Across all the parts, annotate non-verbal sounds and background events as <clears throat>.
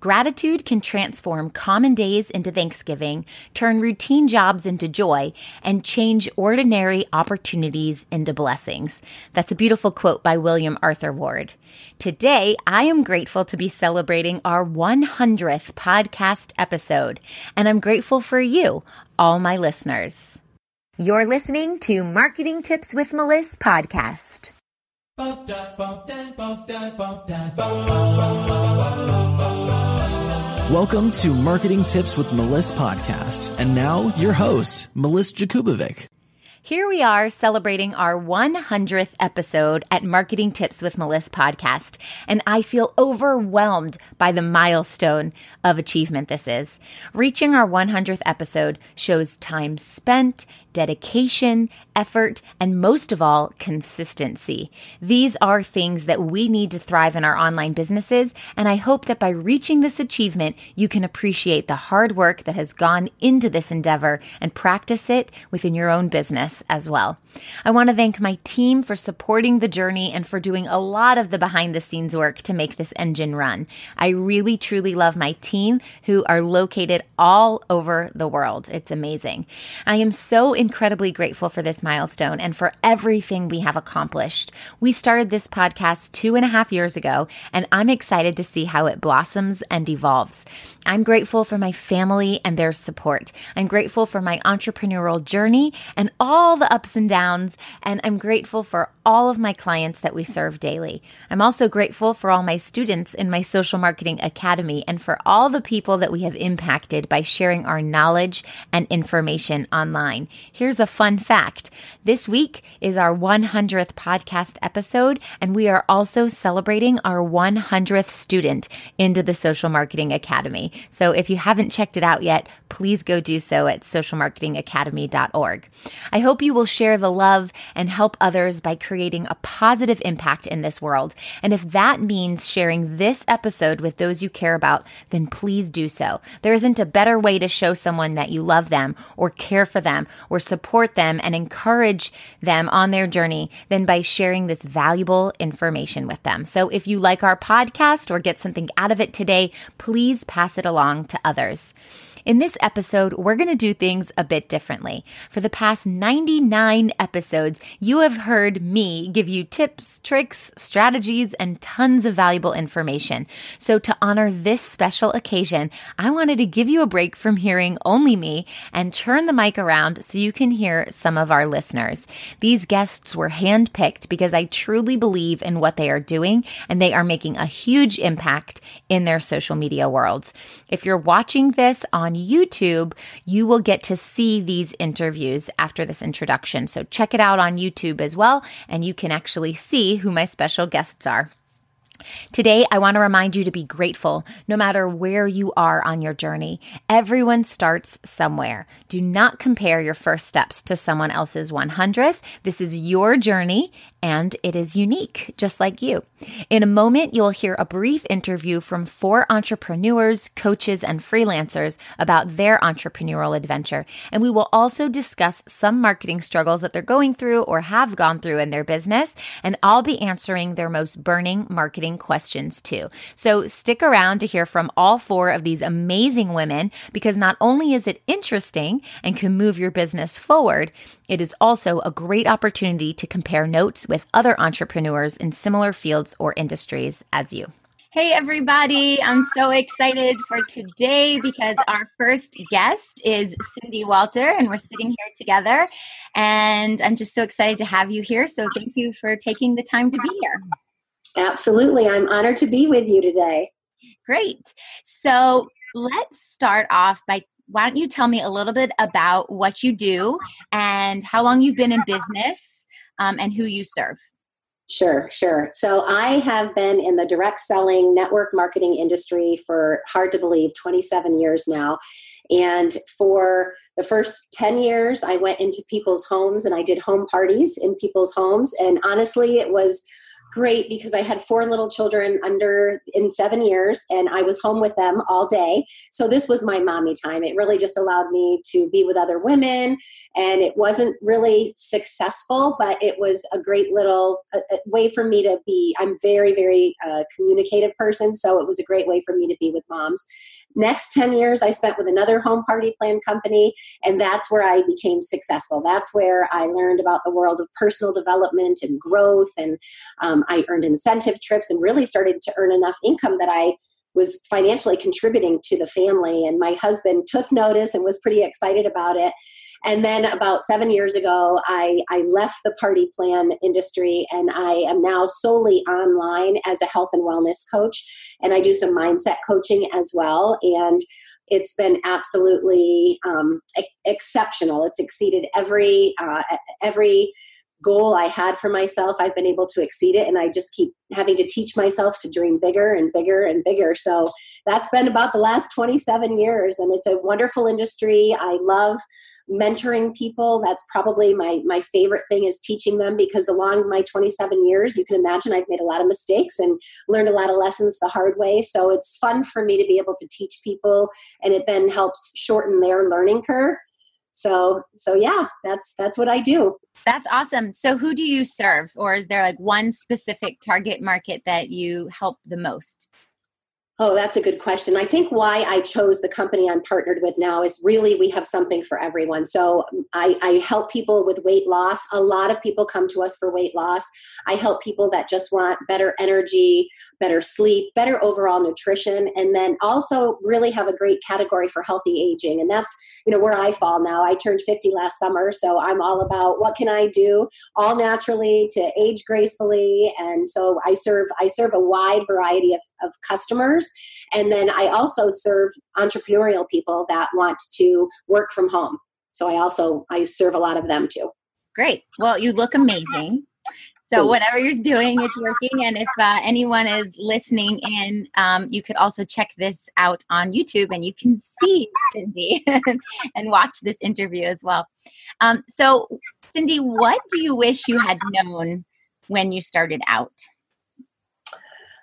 Gratitude can transform common days into Thanksgiving, turn routine jobs into joy, and change ordinary opportunities into blessings. That's a beautiful quote by William Arthur Ward. Today, I am grateful to be celebrating our 100th podcast episode, and I'm grateful for you, all my listeners. You're listening to Marketing Tips with Melissa podcast. Welcome to Marketing Tips with Melissa podcast. And now your host, Melissa Jakubovic. Here we are celebrating our 100th episode at Marketing Tips with Melissa podcast, and I feel overwhelmed by the milestone of achievement this is. Reaching our 100th episode shows time spent dedication, effort, and most of all, consistency. These are things that we need to thrive in our online businesses. And I hope that by reaching this achievement, you can appreciate the hard work that has gone into this endeavor and practice it within your own business as well. I want to thank my team for supporting the journey and for doing a lot of the behind the scenes work to make this engine run. I really, truly love my team who are located all over the world. It's amazing. I am so incredibly grateful for this milestone and for everything we have accomplished. We started this podcast two and a half years ago, and I'm excited to see how it blossoms and evolves. I'm grateful for my family and their support. I'm grateful for my entrepreneurial journey and all the ups and downs, and I'm grateful for all of my clients that we serve daily. I'm also grateful for all my students in my social marketing academy and for all the people that we have impacted by sharing our knowledge and information online. Here's a fun fact this week is our 100th podcast episode, and we are also celebrating our 100th student into the Social Marketing Academy. So if you haven't checked it out yet, please go do so at socialmarketingacademy.org. I hope you will share the love and help others by creating a positive impact in this world. And if that means sharing this episode with those you care about, then please do so. There isn't a better way to show someone that you love them or care for them or support them and encourage them on their journey than by sharing this valuable information with them. So if you like our podcast or get something out of it today, please pass it along to others. In this episode, we're going to do things a bit differently. For the past 99 episodes, you have heard me give you tips, tricks, strategies, and tons of valuable information. So, to honor this special occasion, I wanted to give you a break from hearing only me and turn the mic around so you can hear some of our listeners. These guests were handpicked because I truly believe in what they are doing and they are making a huge impact in their social media worlds. If you're watching this on on YouTube, you will get to see these interviews after this introduction. So check it out on YouTube as well, and you can actually see who my special guests are. Today, I want to remind you to be grateful no matter where you are on your journey. Everyone starts somewhere. Do not compare your first steps to someone else's 100th. This is your journey and it is unique, just like you. In a moment, you'll hear a brief interview from four entrepreneurs, coaches, and freelancers about their entrepreneurial adventure. And we will also discuss some marketing struggles that they're going through or have gone through in their business. And I'll be answering their most burning marketing questions too. So stick around to hear from all four of these amazing women because not only is it interesting and can move your business forward, it is also a great opportunity to compare notes with other entrepreneurs in similar fields or industries as you. Hey, everybody. I'm so excited for today because our first guest is Cyndi Walter, and we're sitting here together. And I'm just so excited to have you here. So, thank you for taking the time to be here. Absolutely. I'm honored to be with you today. Great. So, let's start off by why don't you tell me a little bit about what you do and how long you've been in business um, and who you serve? Sure, sure. So I have been in the direct selling network marketing industry for hard to believe 27 years now. And for the first 10 years, I went into people's homes and I did home parties in people's homes. And honestly, it was great because I had four little children under in seven years and I was home with them all day. So this was my mommy time. It really just allowed me to be with other women and it wasn't really successful, but it was a great little way for me to be. I'm very, very uh, communicative person. So it was a great way for me to be with moms. Next 10 years, I spent with another home party plan company, and that's where I became successful. That's where I learned about the world of personal development and growth, and um, I earned incentive trips and really started to earn enough income that I was financially contributing to the family. And my husband took notice and was pretty excited about it. And then about seven years ago, I, I left the party plan industry and I am now solely online as a health and wellness coach. And I do some mindset coaching as well. And it's been absolutely um, exceptional. It's exceeded every uh, every goal I had for myself, I've been able to exceed it. And I just keep having to teach myself to dream bigger and bigger and bigger. So that's been about the last 27 years. And it's a wonderful industry. I love mentoring people. That's probably my, my favorite thing is teaching them because along my 27 years, you can imagine I've made a lot of mistakes and learned a lot of lessons the hard way. So it's fun for me to be able to teach people and it then helps shorten their learning curve so so yeah that's that's what i do. That's awesome. So who do you serve? Or is there like one specific target market that you help the most Oh, that's a good question. I think why I chose the company I'm partnered with now is really we have something for everyone. So I, I, help people with weight loss. A lot of people come to us for weight loss. I help people that just want better energy, better sleep, better overall nutrition, and then also really have a great category for healthy aging. And that's you know where I fall now. I turned 50 last summer, so I'm all about what can I do all naturally to age gracefully. And so I serve I serve a wide variety of, of customers and then I also serve entrepreneurial people that want to work from home. So I also I serve a lot of them too. Great. Well, you look amazing. So whatever you're doing, it's working. And if uh, anyone is listening in, um, you could also check this out on YouTube, and you can see Cyndi <laughs> and watch this interview as well. Um, so, Cyndi, what do you wish you had known when you started out?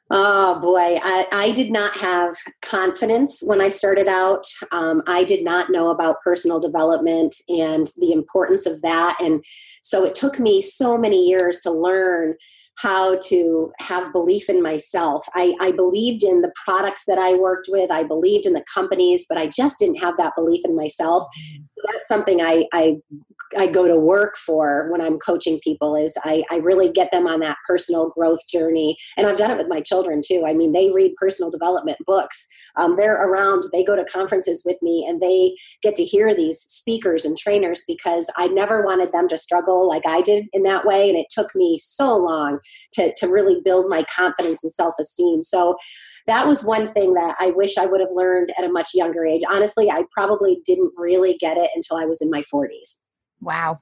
Oh boy, I, I, did not have confidence when I started out. Um, I did not know about personal development and the importance of that. And so it took me so many years to learn how to have belief in myself. I, I believed in the products that I worked with, I believed in the companies, but I just didn't have that belief in myself. That's something I, I I go to work for when I'm coaching people is I, I really get them on that personal growth journey. And I've done it with my children too. I mean, they read personal development books. Um, they're around, they go to conferences with me and they get to hear these speakers and trainers because I never wanted them to struggle like I did in that way. And it took me so long to, to really build my confidence and self esteem. So that was one thing that I wish I would have learned at a much younger age. Honestly, I probably didn't really get it until I was in my 40s. Wow.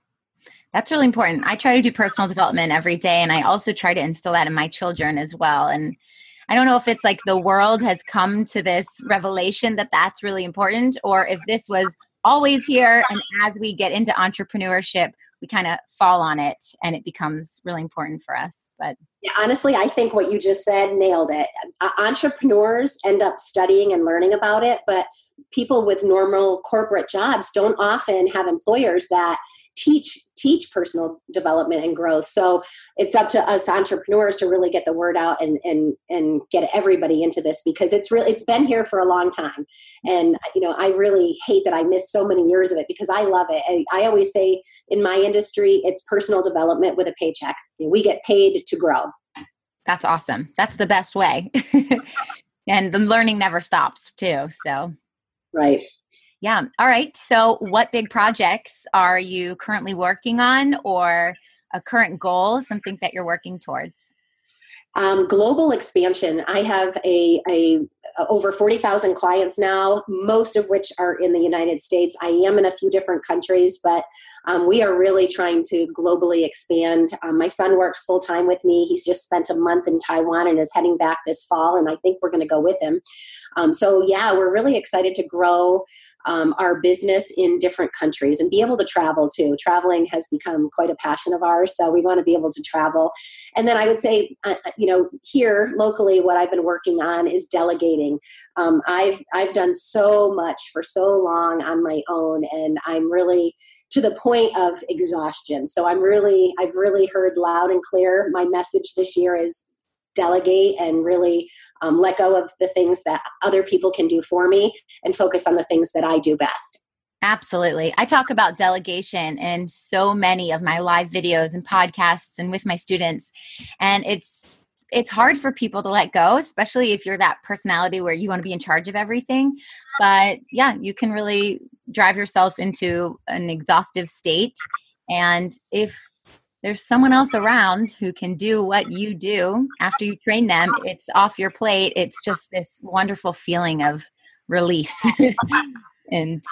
That's really important. I try to do personal development every day, and I also try to instill that in my children as well. And I don't know if it's like the world has come to this revelation that that's really important, or if this was always here. And as we get into entrepreneurship, we kind of fall on it and it becomes really important for us. But honestly, I think what you just said nailed it. Uh, entrepreneurs end up studying and learning about it, but people with normal corporate jobs don't often have employers that teach teach personal development and growth. So it's up to us entrepreneurs to really get the word out and and and get everybody into this because it's really it's been here for a long time. And you know i really hate that i missed so many years of it because i love it. And i always say in my industry it's personal development with a paycheck. We get paid to grow. That's awesome. That's the best way. <laughs> And the learning never stops too so. Right yeah. All right. So, what big projects are you currently working on or a current goal, something that you're working towards? Um, global expansion. I have a, a over 40,000 clients now, most of which are in the United States. I am in a few different countries, but um, we are really trying to globally expand. Um, my son works full time with me. He's just spent a month in Taiwan and is heading back this fall, and I think we're going to go with him. Um, so, yeah, we're really excited to grow um, our business in different countries and be able to travel too. Traveling has become quite a passion of ours, so we want to be able to travel. And then I would say, uh, uh, you know, here locally, what I've been working on is delegating. Um, I've I've done so much for so long on my own, and I'm really to the point of exhaustion. So I'm really, I've really heard loud and clear. My message this year is delegate and really um, let go of the things that other people can do for me and focus on the things that I do best. Absolutely. I talk about delegation in so many of my live videos and podcasts and with my students. And it's it's hard for people to let go, especially if you're that personality where you want to be in charge of everything. But yeah, you can really drive yourself into an exhaustive state. And if there's someone else around who can do what you do after you train them. It's off your plate. It's just this wonderful feeling of release <laughs> and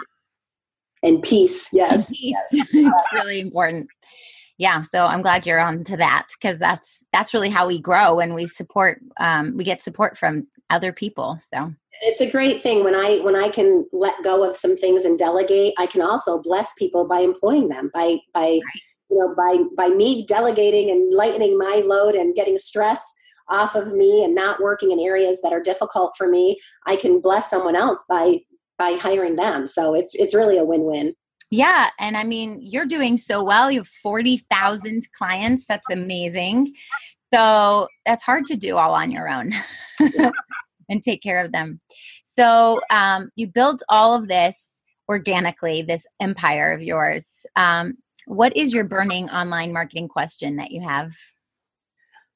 and peace yes, peace. yes. <laughs> it's really important. Yeah so i'm glad you're on to that because that's that's really how we grow and we support um, we get support from other people so. It's a great thing when i when i can let go of some things and delegate i can also bless people by employing them by by right you know by by me delegating and lightening my load and getting stress off of me and not working in areas that are difficult for me i can bless someone else by by hiring them. So it's it's really a win-win. Yeah and i mean you're doing so well. You have 40,000 clients. That's amazing. So that's hard to do all on your own <laughs> and take care of them. So um, you built all of this organically this empire of yours. Um, what is your burning online marketing question that you have?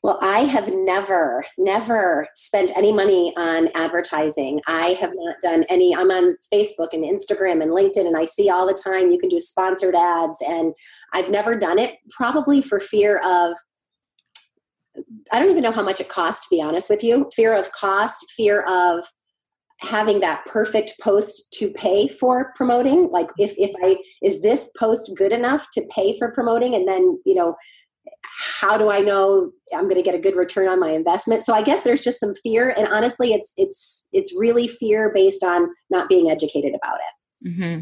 Well, I have never, never spent any money on advertising. I have not done any. I'm on Facebook and Instagram and LinkedIn, and I see all the time you can do sponsored ads, and I've never done it, probably for fear of. I don't even know how much it costs, to be honest with you. Fear of cost, fear of having that perfect post to pay for promoting like if if i is this post good enough to pay for promoting? And then you know how do i know i'm going to get a good return on my investment? So i guess there's just some fear and honestly it's it's it's really fear based on not being educated about it. Mm-hmm.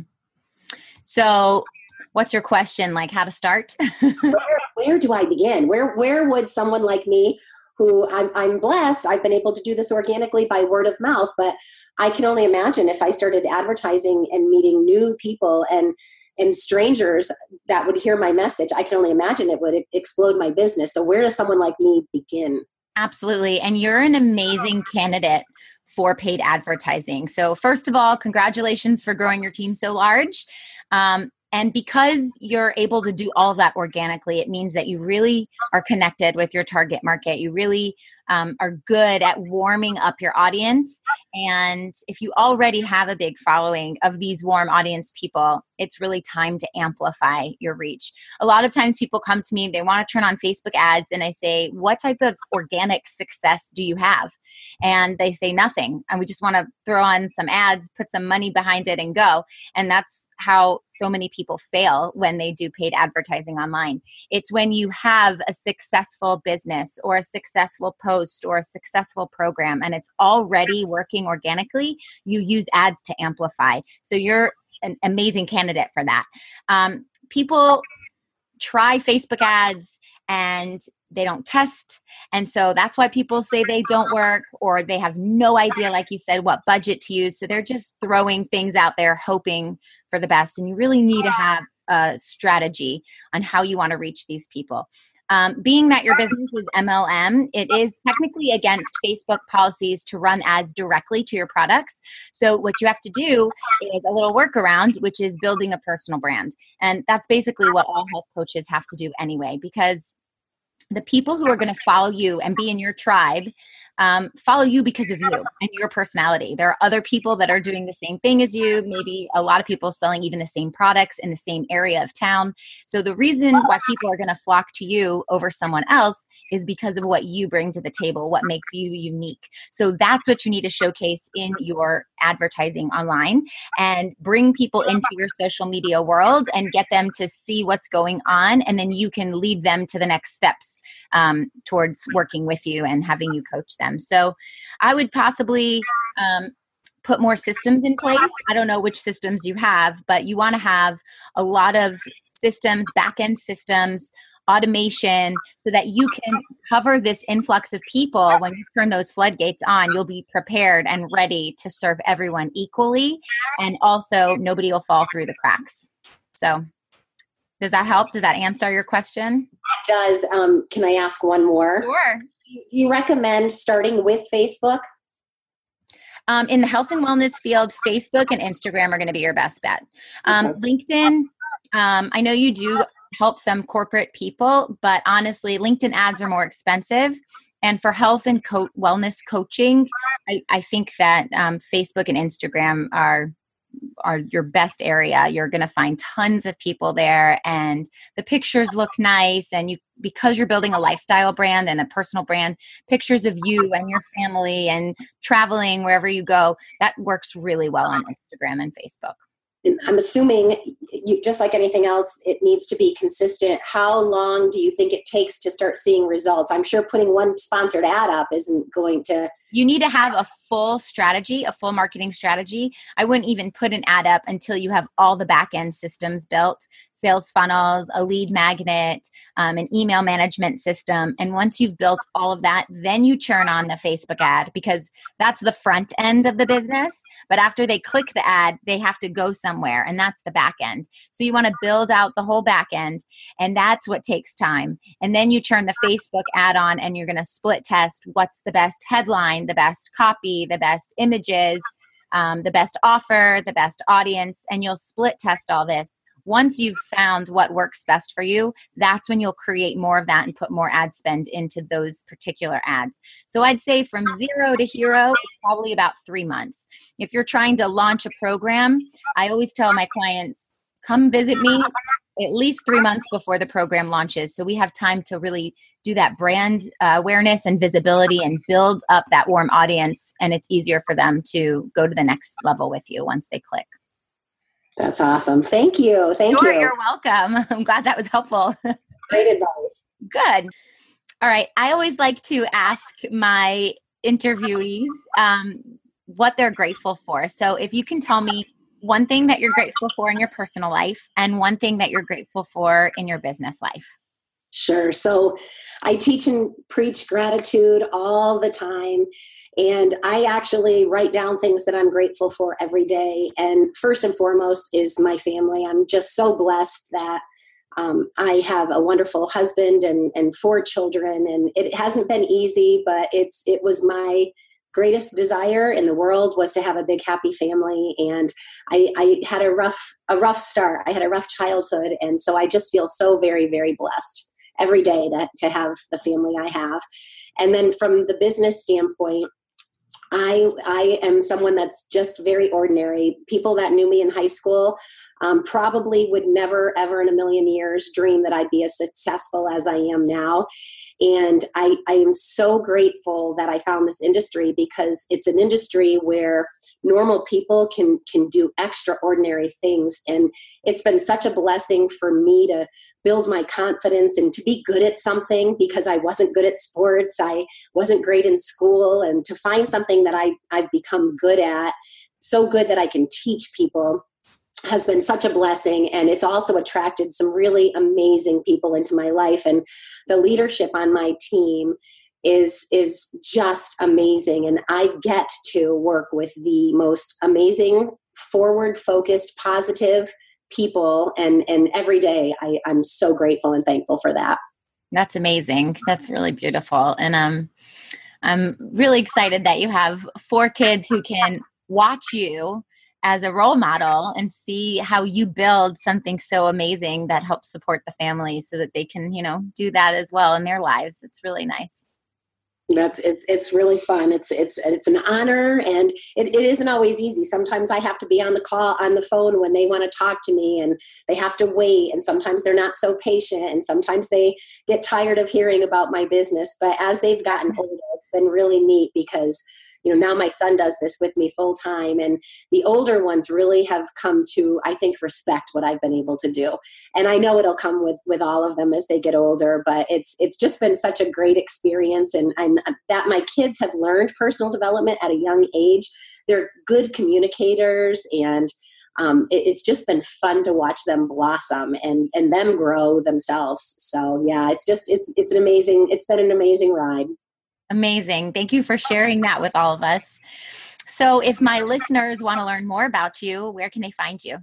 so what's your question? Like how to start? <laughs> Where, where do i begin? Where where would someone like me who I'm, I'm blessed i've been able to do this organically by word of mouth but i can only imagine if i started advertising and meeting new people and and strangers that would hear my message i can only imagine it would explode my business. So where does someone like me begin? Absolutely. And you're an amazing candidate for paid advertising. So first of all congratulations for growing your team so large. Um, and because you're able to do all that organically, it means that you really are connected with your target market. You really um, are good at warming up your audience. And if you already have a big following of these warm audience people, it's really time to amplify your reach. A lot of times people come to me, they want to turn on Facebook ads, and I say, What type of organic success do you have? And they say, Nothing. And we just want to throw on some ads, put some money behind it, and go. And that's how so many people fail when they do paid advertising online. It's when you have a successful business or a successful post post or a successful program and it's already working organically, you use ads to amplify. So you're an amazing candidate for that. Um, people try Facebook ads and they don't test. And so that's why people say they don't work or they have no idea, like you said, what budget to use. So they're just throwing things out there, hoping for the best. And you really need to have a strategy on how you want to reach these people. Um, being that your business is MLM, it is technically against Facebook policies to run ads directly to your products. So, what you have to do is a little workaround, which is building a personal brand. And that's basically what all health coaches have to do anyway, because the people who are going to follow you and be in your tribe um, follow you because of you and your personality. There are other people that are doing the same thing as you, maybe a lot of people selling even the same products in the same area of town. So the reason why people are going to flock to you over someone else is because of what you bring to the table, what makes you unique. So that's what you need to showcase in your advertising online and bring people into your social media world and get them to see what's going on. And then you can lead them to the next steps um, towards working with you and having you coach them. So I would possibly. Um, put more systems in place. I don't know which systems you have, but you want to have a lot of systems, back end systems, automation so that you can cover this influx of people. When you turn those floodgates on you'll be prepared and ready to serve everyone equally and also nobody will fall through the cracks. So does that help? Does that answer your question? It does um, can i ask one more? Sure do you recommend starting with facebook um, in the health and wellness field facebook and instagram are going to be your best bet um, okay. linkedin um, I know you do help some corporate people, but honestly, LinkedIn ads are more expensive. And for health and co- wellness coaching, I, I think that um, Facebook and Instagram are are your best area you're going to find tons of people there and the pictures look nice and you because you're building a lifestyle brand and a personal brand pictures of you and your family and traveling wherever you go that works really well on instagram and facebook I'm assuming you, just like anything else, it needs to be consistent. How long do you think it takes to start seeing results? I'm sure putting one sponsored ad up isn't going to. You need to have a full strategy, a full marketing strategy. I wouldn't even put an ad up until you have all the back end systems built sales funnels, a lead magnet, um, an email management system. And once you've built all of that, then you churn on the Facebook ad because that's the front end of the business. But after they click the ad, they have to go somewhere, and that's the back end. So you want to build out the whole back end, and that's what takes time. And then you turn the Facebook ad on, and you're going to split test what's the best headline, the best copy, the best images. Um, the best offer, the best audience, and you'll split test all this once you've found what works best for you, that's when you'll create more of that and put more ad spend into those particular ads. So I'd say from zero to hero, it's probably about three months. If you're trying to launch a program, I always tell my clients, come visit me at least three months before the program launches. So we have time to really do that brand uh, awareness and visibility and build up that warm audience. And it's easier for them to go to the next level with you once they click. That's awesome. Thank you. Thank sure, you. You're welcome. <laughs> I'm glad that was helpful. <laughs> Great advice. Good. All right. I always like to ask my interviewees um, what they're grateful for. So if you can tell me one thing that you're grateful for in your personal life and one thing that you're grateful for in your business life. Sure. So I teach and preach gratitude all the time. And I actually write down things that I'm grateful for every day. And first and foremost is my family. I'm just so blessed that um, I have a wonderful husband and, and four children. And it hasn't been easy, but it's it was my greatest desire in the world was to have a big happy family and I, I, had a rough a rough start i had a rough childhood and so i just feel so very very blessed every day to, to have the family I have. And then from the business standpoint, I I am someone that's just very ordinary. People that knew me in high school um, probably would never, ever in a million years dream that I'd be as successful as I am now. And I, I am so grateful that I found this industry because it's an industry where normal people can can do extraordinary things. And it's been such a blessing for me to build my confidence and to be good at something because I wasn't good at sports. I wasn't great in school. And to find something that I I've become good at so good that I can teach people has been such a blessing and it's also attracted some really amazing people into my life and the leadership on my team is is just amazing and i get to work with the most amazing forward focused positive people and and every day I, i'm so grateful and thankful for that. That's amazing. That's really beautiful and um i'm really excited that you have four kids who can watch you as a role model and see how you build something so amazing that helps support the family so that they can you know do that as well in their lives. It's really nice. That's it's it's really fun. It's it's it's an honor and it, it isn't always easy. Sometimes i have to be on the call on the phone when they want to talk to me and they have to wait and sometimes they're not so patient and sometimes they get tired of hearing about my business. But as they've gotten older it's been really neat because you know now my son does this with me full time and the older ones really have come to i think respect what i've been able to do. And i know it'll come with with all of them as they get older but it's it's just been such a great experience and and that my kids have learned personal development at a young age. They're good communicators and um, it, it's just been fun to watch them blossom and and them grow themselves. So yeah it's just it's it's an amazing it's been an amazing ride Amazing. Thank you for sharing that with all of us. So, if my listeners want to learn more about you, where can they find you?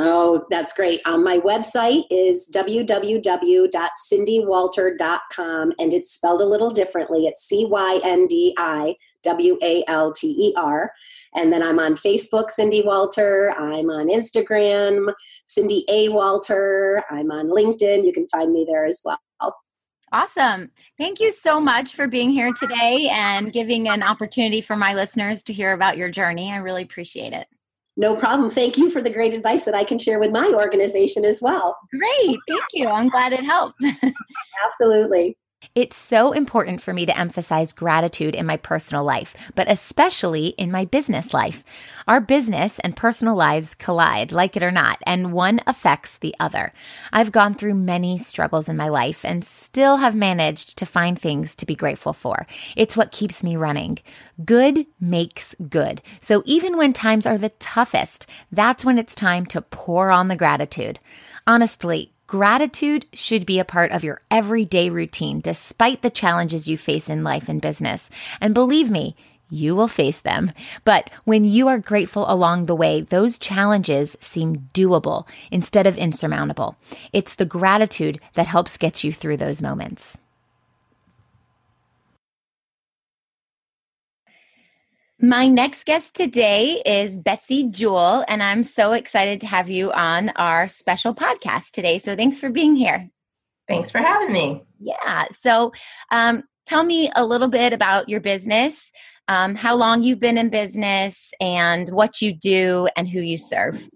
Oh, that's great. Um, my website is www.cyndiwalter.com and it's spelled a little differently. It's C Y N D I W A L T E R. And then I'm on Facebook, Cyndi Walter. I'm on Instagram, Cyndi A. Walter. I'm on LinkedIn. You can find me there as well. Awesome. Thank you so much for being here today and giving an opportunity for my listeners to hear about your journey. I really appreciate it. No problem. Thank you for the great advice that I can share with my organization as well. Great. Thank you. I'm glad it helped. <laughs> Absolutely. It's so important for me to emphasize gratitude in my personal life, but especially in my business life. Our business and personal lives collide, like it or not, and one affects the other. I've gone through many struggles in my life and still have managed to find things to be grateful for. It's what keeps me running. Good makes good. So even when times are the toughest, that's when it's time to pour on the gratitude. Honestly, Gratitude should be a part of your everyday routine, despite the challenges you face in life and business. And believe me, you will face them. But when you are grateful along the way, those challenges seem doable instead of insurmountable. It's the gratitude that helps get you through those moments. My next guest today is Betsy Jewell, and I'm so excited to have you on our special podcast today. So thanks for being here. Thanks for having me. Yeah. So um, tell me a little bit about your business, um, how long you've been in business, and what you do and who you serve.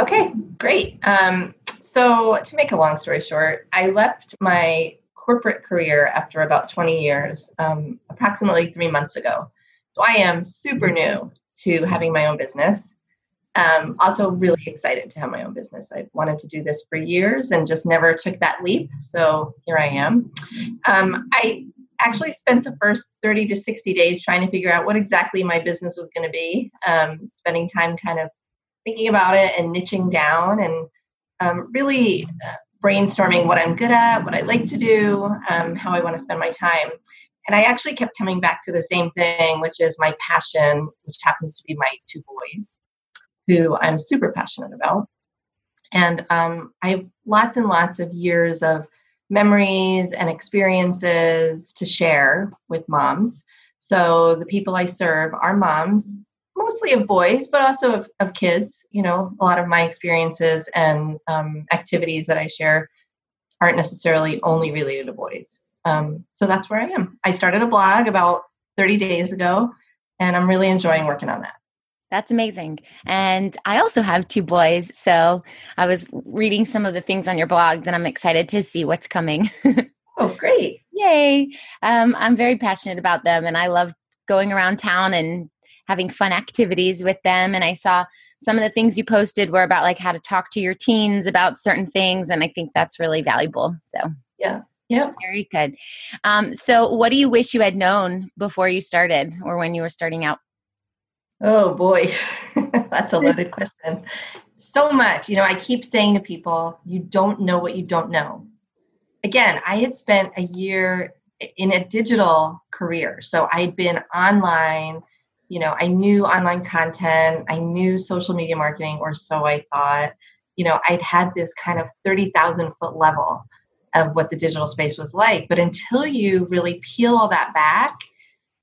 Okay, great. Um, so, to make a long story short, I left my corporate career after about 20 years, um, approximately three months ago. So I am super new to having my own business. Um, also, really excited to have my own business. I wanted to do this for years and just never took that leap. So here I am. Um, I actually spent the first 30 to 60 days trying to figure out what exactly my business was going to be, um, spending time kind of thinking about it and niching down and um, really uh, brainstorming what I'm good at, what I like to do, um, how I want to spend my time. And I actually kept coming back to the same thing, which is my passion, which happens to be my two boys, who I'm super passionate about. And um, I have lots and lots of years of memories and experiences to share with moms. So the people I serve are moms, mostly of boys, but also of, of kids. You know, a lot of my experiences and um, activities that I share aren't necessarily only related to boys. Um, so that's where I am. I started a blog about 30 days ago, and I'm really enjoying working on that. That's amazing. And I also have two boys. So I was reading some of the things on your blogs, and I'm excited to see what's coming. <laughs> oh, great. Yay. Um, I'm very passionate about them, and I love going around town and having fun activities with them. And I saw some of the things you posted were about like how to talk to your teens about certain things. And I think that's really valuable. So, yeah. Yeah. Very good. Um, so, what do you wish you had known before you started or when you were starting out? Oh, boy. <laughs> That's a loaded question. So much. You know, I keep saying to people, you don't know what you don't know. Again, I had spent a year in a digital career. So, I'd been online. You know, I knew online content, I knew social media marketing, or so I thought. You know, I'd had this kind of 30,000 foot level of what the digital space was like. But until you really peel all that back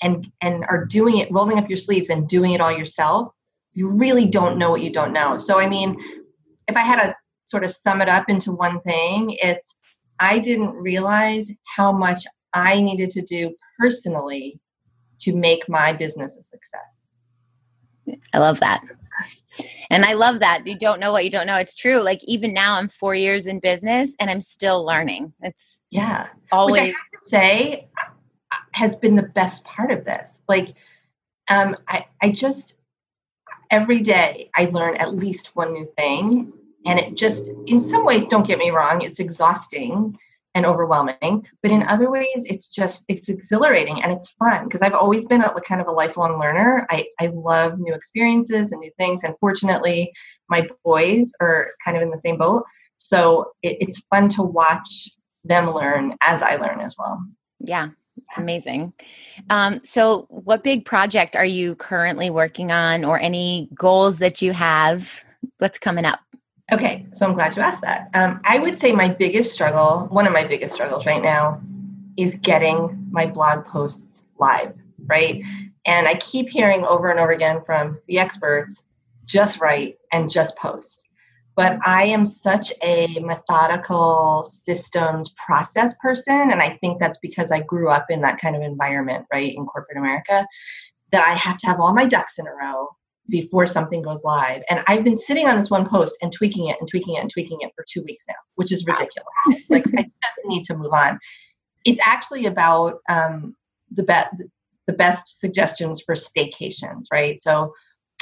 and and are doing it, rolling up your sleeves and doing it all yourself, you really don't know what you don't know. So I mean, if I had to sort of sum it up into one thing, it's I didn't realize how much I needed to do personally to make my business a success. I love that. And I love that. You don't know what you don't know. It's true. Like even now I'm 4 years in business and I'm still learning. It's yeah. Always Which I have to say has been the best part of this. Like um I I just every day I learn at least one new thing and it just in some ways don't get me wrong, it's exhausting and overwhelming but in other ways it's just it's exhilarating and it's fun because i've always been a kind of a lifelong learner i i love new experiences and new things and fortunately my boys are kind of in the same boat so it, it's fun to watch them learn as i learn as well yeah it's amazing. Um, so, what big project are you currently working on, or any goals that you have? What's coming up? Okay, so I'm glad you asked that. Um, I would say my biggest struggle, one of my biggest struggles right now, is getting my blog posts live, right? And I keep hearing over and over again from the experts just write and just post. But I am such a methodical systems process person. And I think that's because I grew up in that kind of environment, right, in corporate America, that I have to have all my ducks in a row before something goes live. And I've been sitting on this one post and tweaking it and tweaking it and tweaking it for two weeks now, which is ridiculous. like I just need to move on. It's actually about um, the best the best suggestions for staycations, right? So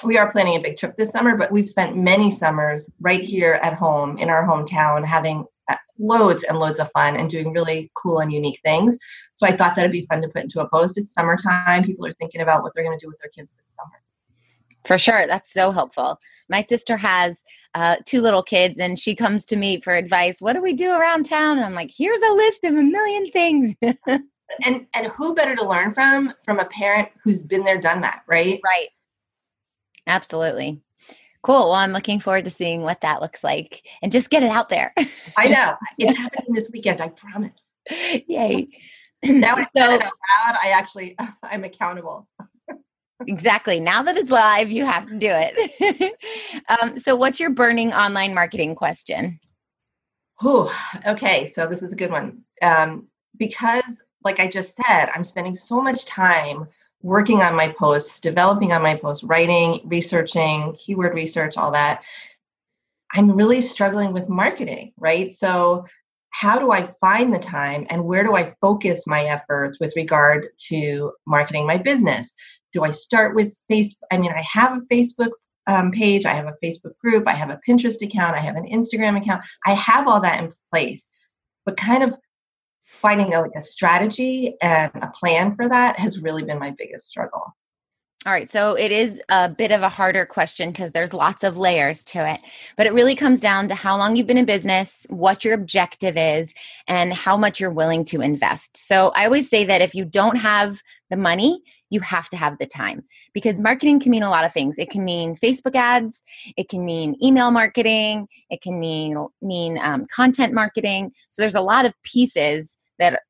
we are planning a big trip this summer, but we've spent many summers right here at home in our hometown having uh, loads and loads of fun and doing really cool and unique things. So I thought that'd be fun to put into a post. It's summertime. People are thinking about what they're going to do with their kids this summer. For sure. That's so helpful. My sister has uh, two little kids and she comes to me for advice. What do we do around town? And I'm like, here's a list of a million things. <laughs> and and who better to learn from from a parent who's been there done that right right absolutely cool well i'm looking forward to seeing what that looks like and just get it out there i know <laughs> it's happening this weekend i promise yay <clears throat> now i so, it out loud i actually <laughs> i'm accountable exactly. Now that it's live, you have to do it. <laughs> um, so, what's your burning online marketing question? Oh, okay. So, this is a good one. Um, because, like I just said, I'm spending so much time working on my posts, developing on my posts, writing, researching, keyword research, all that. I'm really struggling with marketing, right? So, how do I find the time and where do I focus my efforts with regard to marketing my business? Do I start with Facebook? I mean, I have a Facebook um, page, I have a Facebook group, I have a Pinterest account, I have an Instagram account. I have all that in place, but kind of finding a, like a strategy and a plan for that has really been my biggest struggle. All right, so it is a bit of a harder question because there's lots of layers to it. But it really comes down to how long you've been in business, what your objective is, and how much you're willing to invest. So I always say that if you don't have the money, you have to have the time because marketing can mean a lot of things. It can mean Facebook ads, it can mean email marketing, it can mean mean um, content marketing. So there's a lot of pieces that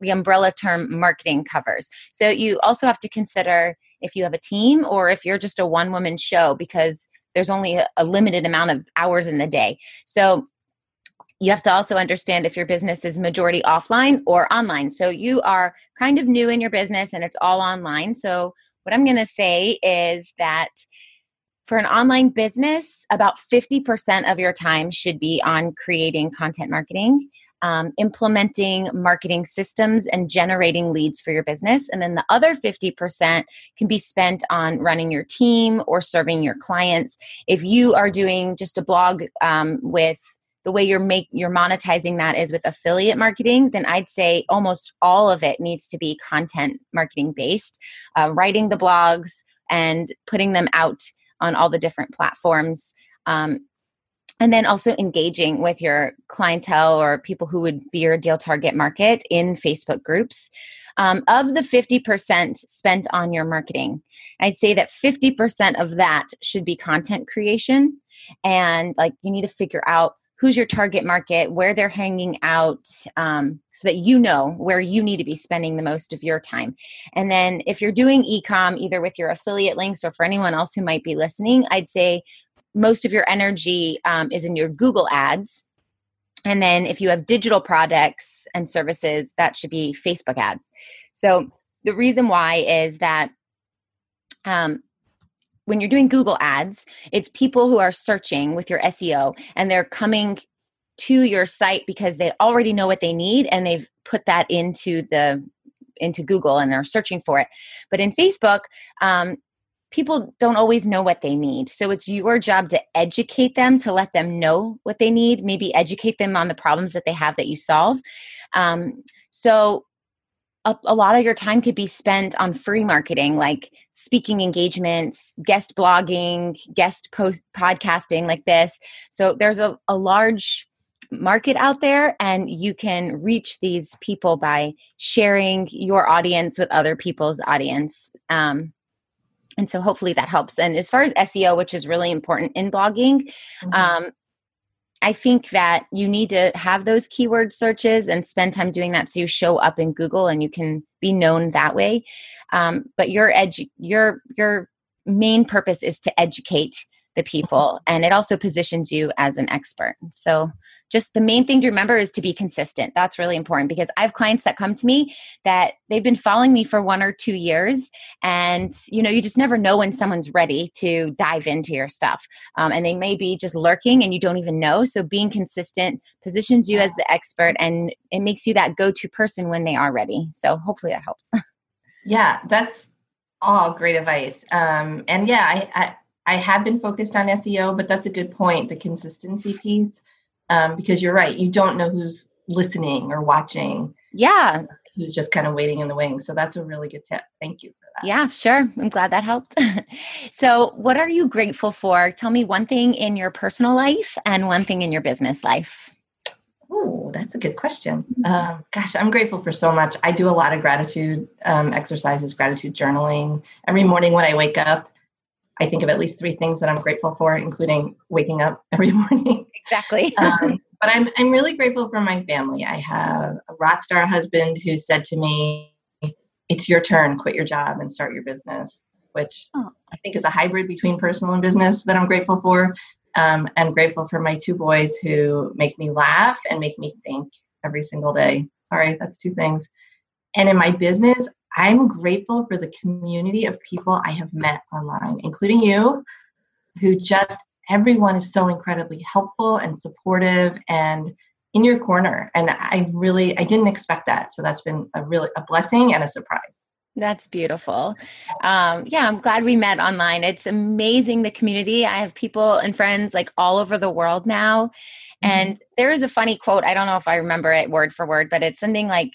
the umbrella term marketing covers. So you also have to consider if you have a team or if you're just a one woman show because there's only a, a limited amount of hours in the day. So you have to also understand if your business is majority offline or online. So you are kind of new in your business and it's all online. So what I'm going to say is that for an online business, about 50% of your time should be on creating content marketing um, implementing marketing systems and generating leads for your business. And then the other 50% can be spent on running your team or serving your clients. If you are doing just a blog um, with the way you're make you're monetizing that is with affiliate marketing then i'd say almost all of it needs to be content marketing based uh, writing the blogs and putting them out on all the different platforms um, and then also engaging with your clientele or people who would be your ideal target market in Facebook groups. Um, of the 50% spent on your marketing, I'd say that 50% of that should be content creation. And like you need to figure out who's your target market, where they're hanging out, um, so that you know where you need to be spending the most of your time. And then if you're doing ecom, either with your affiliate links or for anyone else who might be listening, I'd say most of your energy um, is in your Google ads. And then if you have digital products and services, that should be Facebook ads. So the reason why is that um, when you're doing Google ads, it's people who are searching with your SEO and they're coming to your site because they already know what they need and they've put that into the into Google and they're searching for it. But in Facebook, um, people don't always know what they need. So it's your job to educate them, to let them know what they need, maybe educate them on the problems that they have that you solve. Um, so a, a, lot of your time could be spent on free marketing like speaking engagements guest blogging guest post podcasting like this. So there's a, a large market out there and you can reach these people by sharing your audience with other people's audience. Um, and so hopefully that helps. And as far as seo which is really important in blogging mm-hmm. um, I think that you need to have those keyword searches and spend time doing that so you show up in Google and you can be known that way. Um, but your edu- your your main purpose is to educate the people and it also positions you as an expert. So just the main thing to remember is to be consistent. That's really important because i have clients that come to me that they've been following me for one or two years and you know you just never know when someone's ready to dive into your stuff. Um, and they may be just lurking and you don't even know. So being consistent positions you as the expert and it makes you that go-to person when they are ready. So hopefully that helps. <laughs> Yeah that's all great advice. Um, and yeah I, I I have been focused on SEO, but that's a good point, the consistency piece, um, because you're right. You don't know who's listening or watching. Yeah. Who's just kind of waiting in the wings. So that's a really good tip. Thank you for that. Yeah, sure. I'm glad that helped. <laughs> so, what are you grateful for? Tell me one thing in your personal life and one thing in your business life. Oh, that's a good question. Um, gosh, I'm grateful for so much. I do a lot of gratitude um, exercises, gratitude journaling. Every morning when I wake up, I think of at least three things that I'm grateful for, including waking up <laughs> every morning. Exactly. <laughs> um, but I'm I'm really grateful for my family. I have a rock star husband who said to me, "It's your turn. Quit your job and start your business," which oh. I think is a hybrid between personal and business that I'm grateful for. Um, and grateful for my two boys who make me laugh and make me think every single day. Sorry, that's two things. And in my business, I'm grateful for the community of people I have met online, including you, who just everyone is so incredibly helpful and supportive and in your corner. And I really I didn't expect that. So that's been a really a blessing and a surprise. That's beautiful. Um, yeah, I'm glad we met online. It's amazing the community. I have people and friends like all over the world now. Mm-hmm. And there is a funny quote. I don't know if I remember it word for word, but it's something like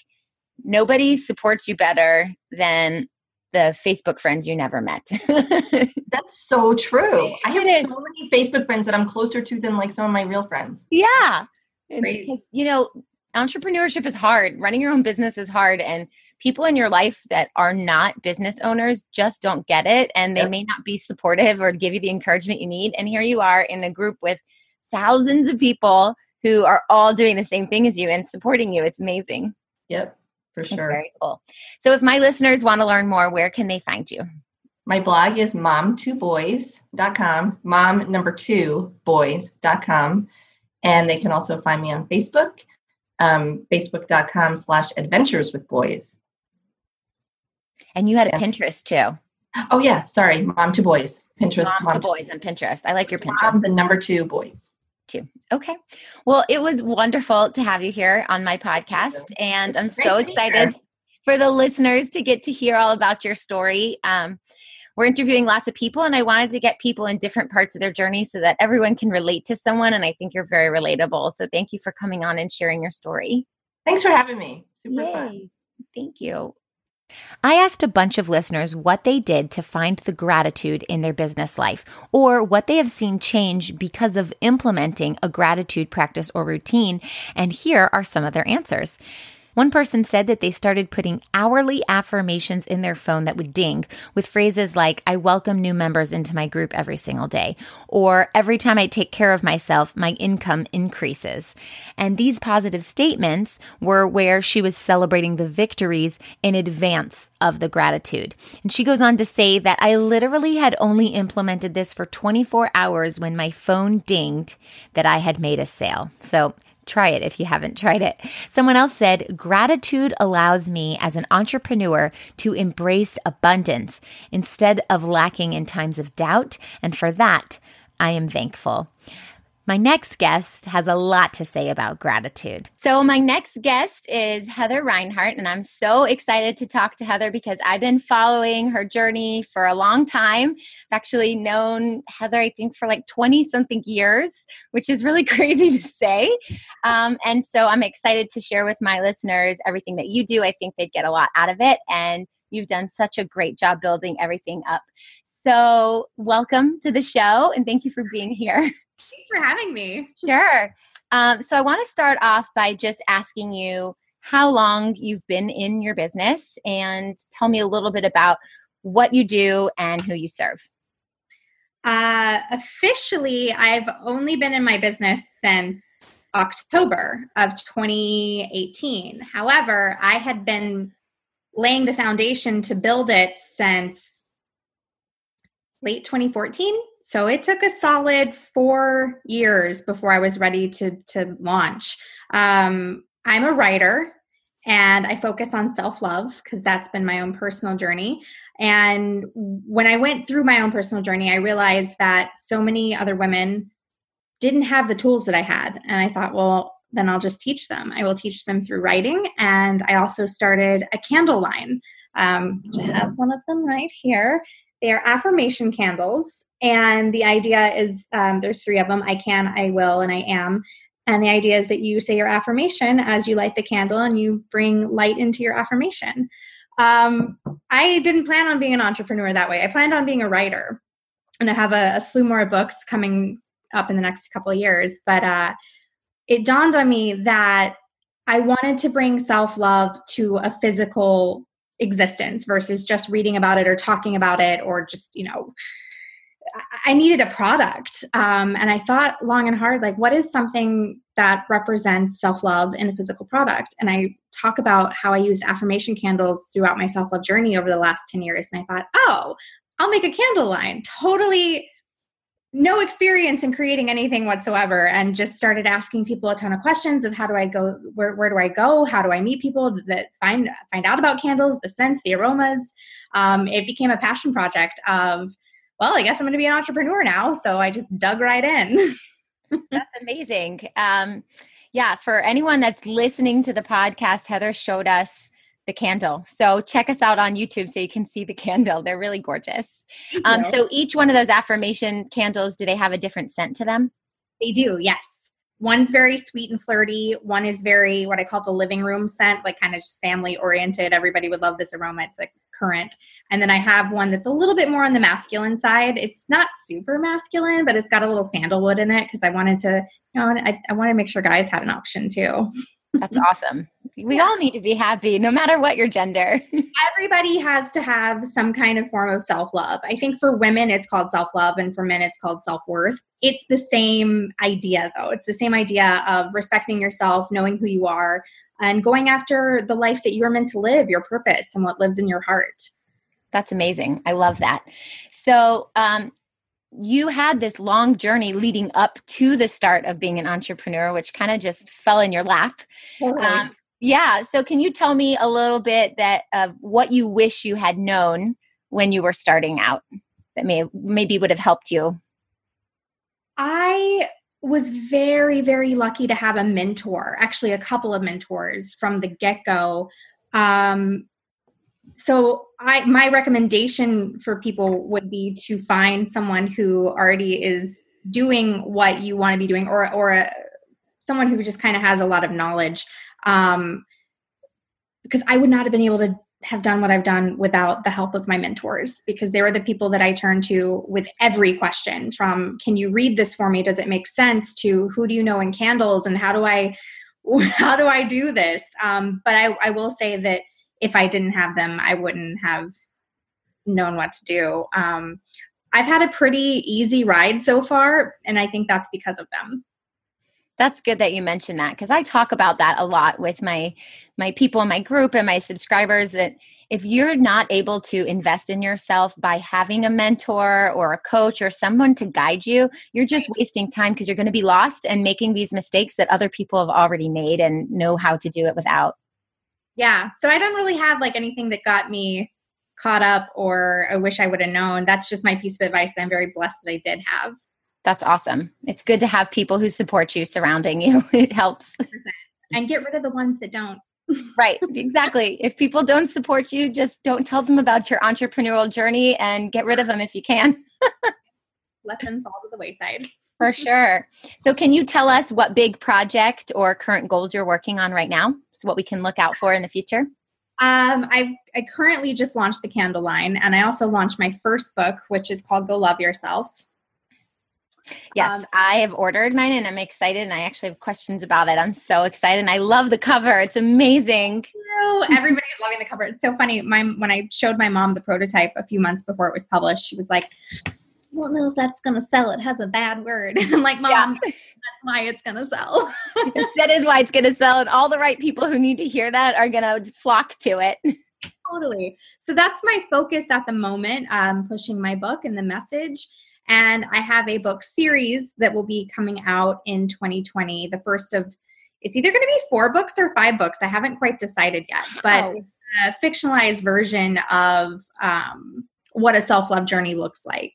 nobody supports you better than the Facebook friends you never met. <laughs> That's so true. I have so many Facebook friends that I'm closer to than like some of my real friends. Yeah. Because, you know, entrepreneurship is hard. Running your own business is hard. And people in your life that are not business owners just don't get it. And they yep. may not be supportive or give you the encouragement you need. And here you are in a group with thousands of people who are all doing the same thing as you and supporting you. It's amazing. Yep for sure. That's very cool. So if my listeners want to learn more, where can they find you? My blog is mom2boys.com, mom number two boys.com. And they can also find me on Facebook, um, facebook.com slash adventures with boys. And you had a yeah. Pinterest too. Oh yeah, sorry, mom to boys. Pinterest. Mom, mom to boys and Pinterest. I like your Pinterest. Mom, the number two boys too. Okay. Well, it was wonderful to have you here on my podcast. And I'm so excited for the listeners to get to hear all about your story. Um, we're interviewing lots of people, and I wanted to get people in different parts of their journey so that everyone can relate to someone. And I think you're very relatable. So thank you for coming on and sharing your story. Thanks for having me. Super Yay. fun. Thank you. I asked a bunch of listeners what they did to find the gratitude in their business life or what they have seen change because of implementing a gratitude practice or routine, and here are some of their answers. One person said that they started putting hourly affirmations in their phone that would ding with phrases like, I welcome new members into my group every single day, or every time I take care of myself, my income increases. And these positive statements were where she was celebrating the victories in advance of the gratitude. And she goes on to say that I literally had only implemented this for 24 hours when my phone dinged that I had made a sale. So try it if you haven't tried it. Someone else said, Gratitude allows me as an entrepreneur to embrace abundance instead of lacking in times of doubt. And for that, I am thankful. My next guest has a lot to say about gratitude. So, my next guest is Heather Reinhart, and I'm so excited to talk to Heather because I've been following her journey for a long time. I've actually known Heather, I think, for like 20 something years, which is really <laughs> crazy to say. Um, and so, I'm excited to share with my listeners everything that you do. I think they'd get a lot out of it. And You've done such a great job building everything up. So, welcome to the show and thank you for being here. <laughs> Thanks for having me. Sure. Um, so I want to start off by just asking you how long you've been in your business and tell me a little bit about what you do and who you serve. Uh, officially, I've only been in my business since October of 2018. However, I had been laying the foundation to build it since late 2014 so it took a solid four years before I was ready to to launch. Um, I'm a writer and I focus on self love because that's been my own personal journey. And when I went through my own personal journey, I realized that so many other women didn't have the tools that I had. And I thought, well, then I'll just teach them. I will teach them through writing. And I also started a candle line. Um, I have one of them right here. They are affirmation candles. And the idea is um, there's three of them I can, I will, and I am. And the idea is that you say your affirmation as you light the candle and you bring light into your affirmation. Um, I didn't plan on being an entrepreneur that way. I planned on being a writer. And I have a, a slew more books coming up in the next couple of years. But uh, it dawned on me that I wanted to bring self love to a physical existence versus just reading about it or talking about it or just, you know, I needed a product. Um, and I thought long and hard, like, what is something that represents self love in a physical product? And I talk about how I used affirmation candles throughout my self love journey over the last 10 years. And I thought, oh, I'll make a candle line. Totally no experience in creating anything whatsoever and just started asking people a ton of questions of how do i go where, where do i go how do i meet people that find find out about candles the scents the aromas um, it became a passion project of well, I guess I'm going to be an entrepreneur now. So I just dug right in. <laughs> that's amazing. Um, yeah, for anyone that's listening to the podcast, Heather showed us the candle. So check us out on YouTube so you can see the <laughs> candle. They're really gorgeous. Um, so each one of those affirmation candles, do they have a different scent to them? They do, yes. One's very sweet and flirty. One is very what I call the living room scent, like kind of just family oriented. Everybody would love this aroma. It's like current. And then I have one that's a little bit more on the masculine side. It's not super masculine, but it's got a little sandalwood in it because I wanted to, you know, I, I wanted to make sure guys had an option too. That's <laughs> awesome. We yeah. all need to be happy no matter what your gender. <laughs> Everybody has to have some kind of form of self love. I think for women, it's called self love, and for men, it's called self worth. It's the same idea, though. It's the same idea of respecting yourself, knowing who you are, and going after the life that you're meant to live, your purpose, and what lives in your heart. That's amazing. I love that. So, um, you had this long journey leading up to the start of being an entrepreneur, which kind of just fell in your lap. Totally. Um, yeah. So, can you tell me a little bit that of what you wish you had known when you were starting out that may maybe would have helped you? I was very very lucky to have a mentor actually a couple of mentors from the get-go um, so i my recommendation for people would be to find someone who already is doing what you want to be doing or or a, someone who just kind of has a lot of knowledge um, because i would not have been able to have done what I've done without the help of my mentors because they were the people that I turned to with every question from can you read this for me? Does it make sense? to who do you know in candles? And how do I <laughs> how do I do this? Um, but I, I will say that if I didn't have them I wouldn't have known what to do. Um, I've had a pretty easy ride so far and I think that's because of them That's good that you mentioned that because I talk about that a lot with my my people in my group and my subscribers that if you're not able to invest in yourself by having a mentor or a coach or someone to guide you, you're just wasting time because you're going to be lost and making these mistakes that other people have already made and know how to do it without. Yeah. So I don't really have like anything that got me caught up or I wish I would have known. That's just my piece of advice that I'm very blessed that I did have. That's awesome. It's good to have people who support you surrounding you. <laughs> It helps. And get rid of the ones that don't. <laughs> right, exactly. If people don't support you, just don't tell them about your entrepreneurial journey and get rid of them if you can. <laughs> Let them fall to the wayside. For sure. So, can you tell us what big project or current goals you're working on right now? So, what we can look out for in the future? Um, I I currently just launched the candle line, and I also launched my first book, which is called Go Love Yourself. Yes, um, I have ordered mine and I'm excited and I actually have questions about it. I'm so excited and I love the cover. It's amazing. Everybody's loving the cover. It's so funny. My when I showed my mom the prototype a few months before it was published, she was like, I don't know if that's gonna sell. It has a bad word. <laughs> I'm like, Mom, yeah. that's why it's gonna sell. <laughs> that is why it's gonna sell. And all the right people who need to hear that are gonna flock to it. Totally. So that's my focus at the moment, um, pushing my book and the message. And I have a book series that will be coming out in 2020. The first of it's either going to be four books or five books. I haven't quite decided yet, but oh. it's a fictionalized version of um, what a self love journey looks like.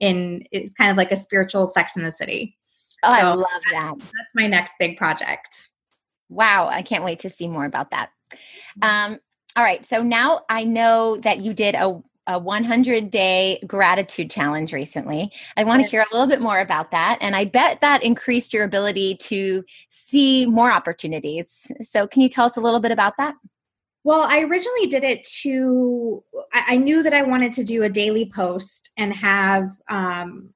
In it's kind of like a spiritual Sex in the City. Oh, so I love that. That's my next big project. Wow, I can't wait to see more about that. Mm-hmm. Um, all right, so now I know that you did a a 100 day gratitude challenge recently. I want to hear a little bit more about that. And I bet that increased your ability to see more opportunities. So, can you tell us a little bit about that? Well, I originally did it to, I knew that I wanted to do a daily post and have, um,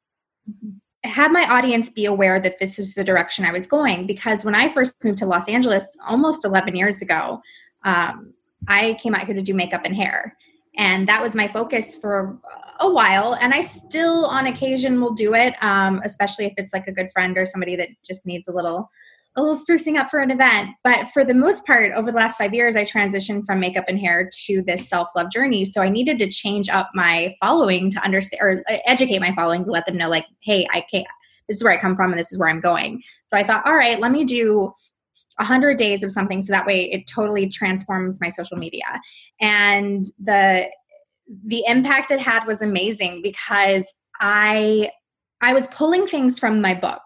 have my audience be aware that this is the direction I was going. Because when I first moved to Los Angeles almost 11 years ago, um, I came out here to do makeup and hair and that was my focus for a while. And i still on occasion will do it um, especially if it's like a good friend or somebody that just needs a little a little sprucing up for an event. But for the most part over the last five years i transitioned from makeup and hair to this self-love journey. So i needed to change up my following to understand or uh, educate my following to let them know like hey i can't this is where i come from and this is where i'm going. So i thought all right let me do 100 days of something so that way it totally transforms my social media. And the the impact it had was amazing because i i was pulling things from my book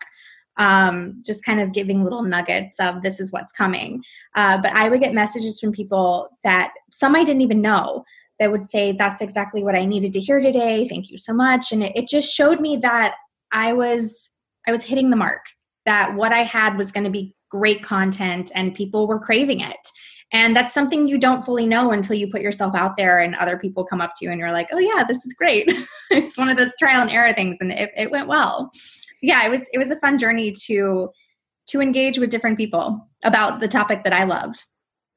um, just kind of giving little nuggets of this is what's coming. Uh, but i would get messages from people that some i didn't even know that would say that's exactly what i needed to hear today. Thank you so much. And it, it just showed me that i was i was hitting the mark that what i had was going to be great content and people were craving it. And that's something you don't fully know until you put yourself out there and other people come up to you and you're like, oh yeah, this is great. <laughs> it's one of those trial and error things and it, it went well. Yeah, it was it was a fun journey to to engage with different people about the topic that I loved.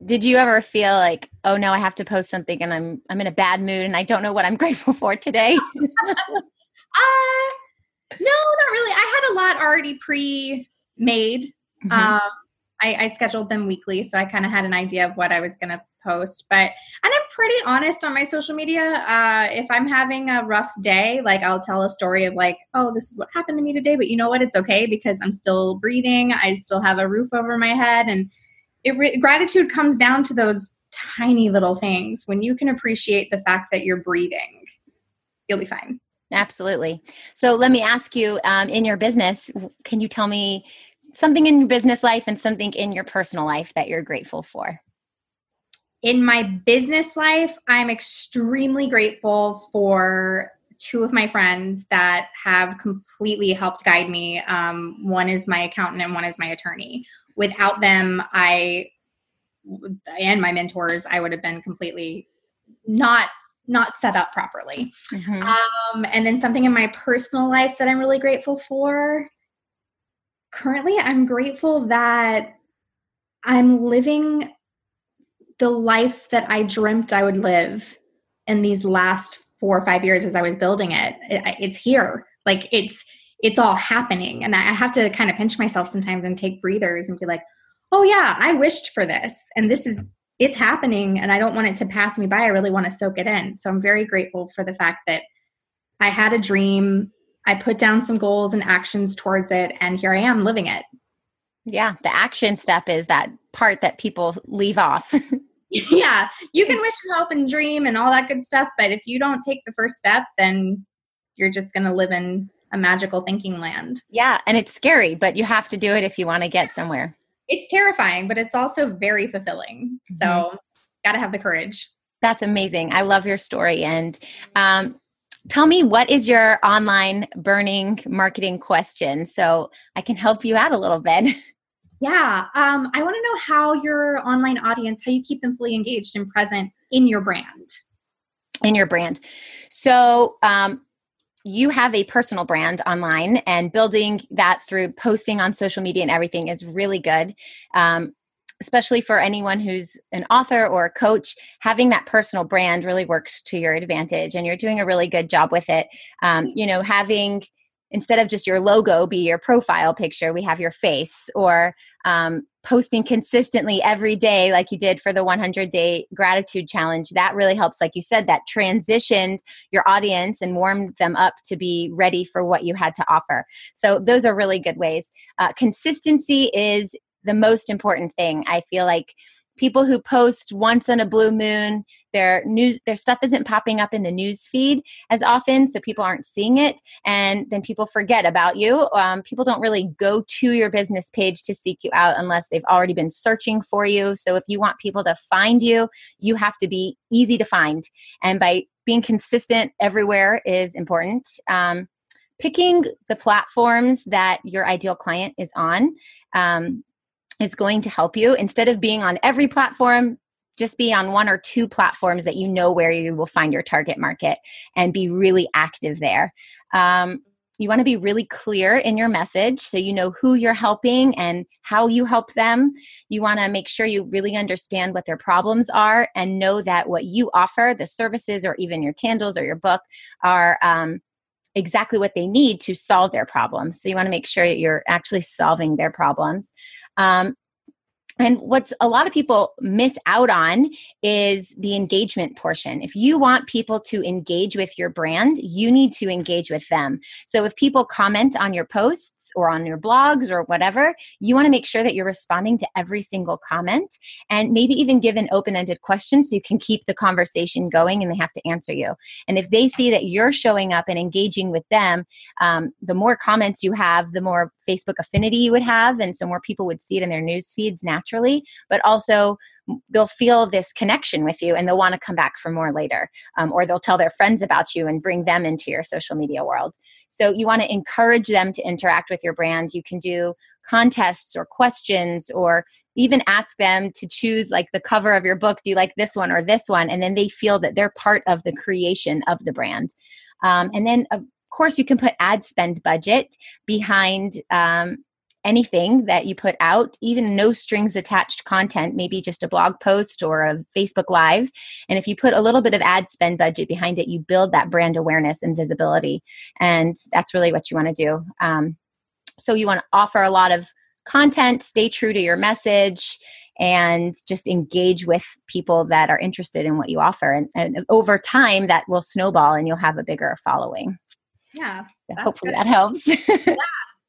Did you ever feel like, oh no, I have to post something and I'm I'm in a bad mood and I don't know what I'm <laughs> grateful for today? <laughs> uh no, not really. I had a lot already pre-made Mm-hmm. Um, I, I, scheduled them weekly, so I kind of had an idea of what I was going to post. But and I'm pretty honest on my social media. Uh, if I'm having a rough day, like I'll tell a story of like, oh, this is what happened to me today. But you know what? It's okay because I'm still breathing. I still have a roof over my head, and it re- gratitude comes down to those tiny little things. When you can appreciate the fact that you're breathing, you'll be fine. Absolutely. So let me ask you, um, in your business, can you tell me something in your business life and something in your personal life that you're grateful for? In my business life, I'm extremely grateful for two of my friends that have completely helped guide me. Um, one is my accountant and one is my attorney. Without them, I and my mentors, I would have been completely not not set up properly. Mm-hmm. Um, and then something in my personal life that I'm really grateful for currently I'm grateful that I'm living the life that I dreamt I would live in these last four or five years as I was building it. it it's here. Like it's it's all happening. And I have to kind of pinch myself sometimes and take breathers and be like, oh, yeah, I wished for this. And this is, it's happening. And I don't want it to pass me by. I really want to soak it in. So I'm very grateful for the fact that I had a dream. I put down some goals and actions towards it. And here I am living it. Yeah. The action step is that part that people leave off. <laughs> yeah. You can wish and hope and dream and all that good stuff. But if you don't take the first step, then you're just going to live in a magical thinking land. Yeah, and it's scary, but you have to do it if you want to get somewhere. It's terrifying, but it's also very fulfilling. Mm-hmm. So, got to have the courage. That's amazing. I love your story. And um, tell me, what is your online burning marketing question so I can help you out a little bit? <laughs> Yeah, um, I want to know how your online audience, how you keep them fully engaged and present in your brand. In your brand. So, um, you have a personal brand online and building that through posting on social media and everything is really good um, especially for anyone who's an author or a coach having that personal brand really works to your advantage and you're doing a really good job with it. Um, you know having instead of just your logo be your profile picture we have your face or um, posting consistently every day like you did for the 100 day gratitude challenge that really helps like you said that transitioned your audience and warmed them up to be ready for what you had to offer. So those are really good ways. Uh, consistency is the most important thing. I feel like people who post once in a blue moon their news their stuff isn't popping up in the news feed as often so people aren't seeing it and then people forget about you. Um, people don't really go to your business page to seek you out unless they've already been searching for you. So if you want people to find you you have to be easy to find. And by being consistent everywhere is important. Um, picking the platforms that your ideal client is on um, is going to help you. Instead of being on every platform, just be on one or two platforms that you know where you will find your target market and be really active there. Um, you want to be really clear in your message so you know who you're helping and how you help them. You want to make sure you really understand what their problems are and know that what you offer, the services or even your candles or your book, are um, exactly what they need to solve their problems. So you want to make sure that you're actually solving their problems. Um, and what's a lot of people miss out on is the engagement portion. If you want people to engage with your brand, you need to engage with them. So if people comment on your posts or on your blogs or whatever, you want to make sure that you're responding to every single comment and maybe even give an open ended question so you can keep the conversation going and they have to answer you. And if they see that you're showing up and engaging with them, um, the more comments you have, the more Facebook affinity you would have. And so more people would see it in their news feeds naturally, but also they'll feel this connection with you and they'll want to come back for more later. Um, or they'll tell their friends about you and bring them into your social media world. So you want to encourage them to interact with your brand. You can do contests or questions or even ask them to choose like the cover of your book do you like this one or this one and then they feel that they're part of the creation of the brand um, and then of course, you can put ad spend budget behind um, anything that you put out, even no strings attached content, maybe just a blog post or a Facebook Live. And if you put a little bit of ad spend budget behind it, you build that brand awareness and visibility. And that's really what you want to do. Um, so you want to offer a lot of content, stay true to your message, and just engage with people that are interested in what you offer. And, and over time, that will snowball and you'll have a bigger following. Yeah. Hopefully good. that helps. <laughs> yeah,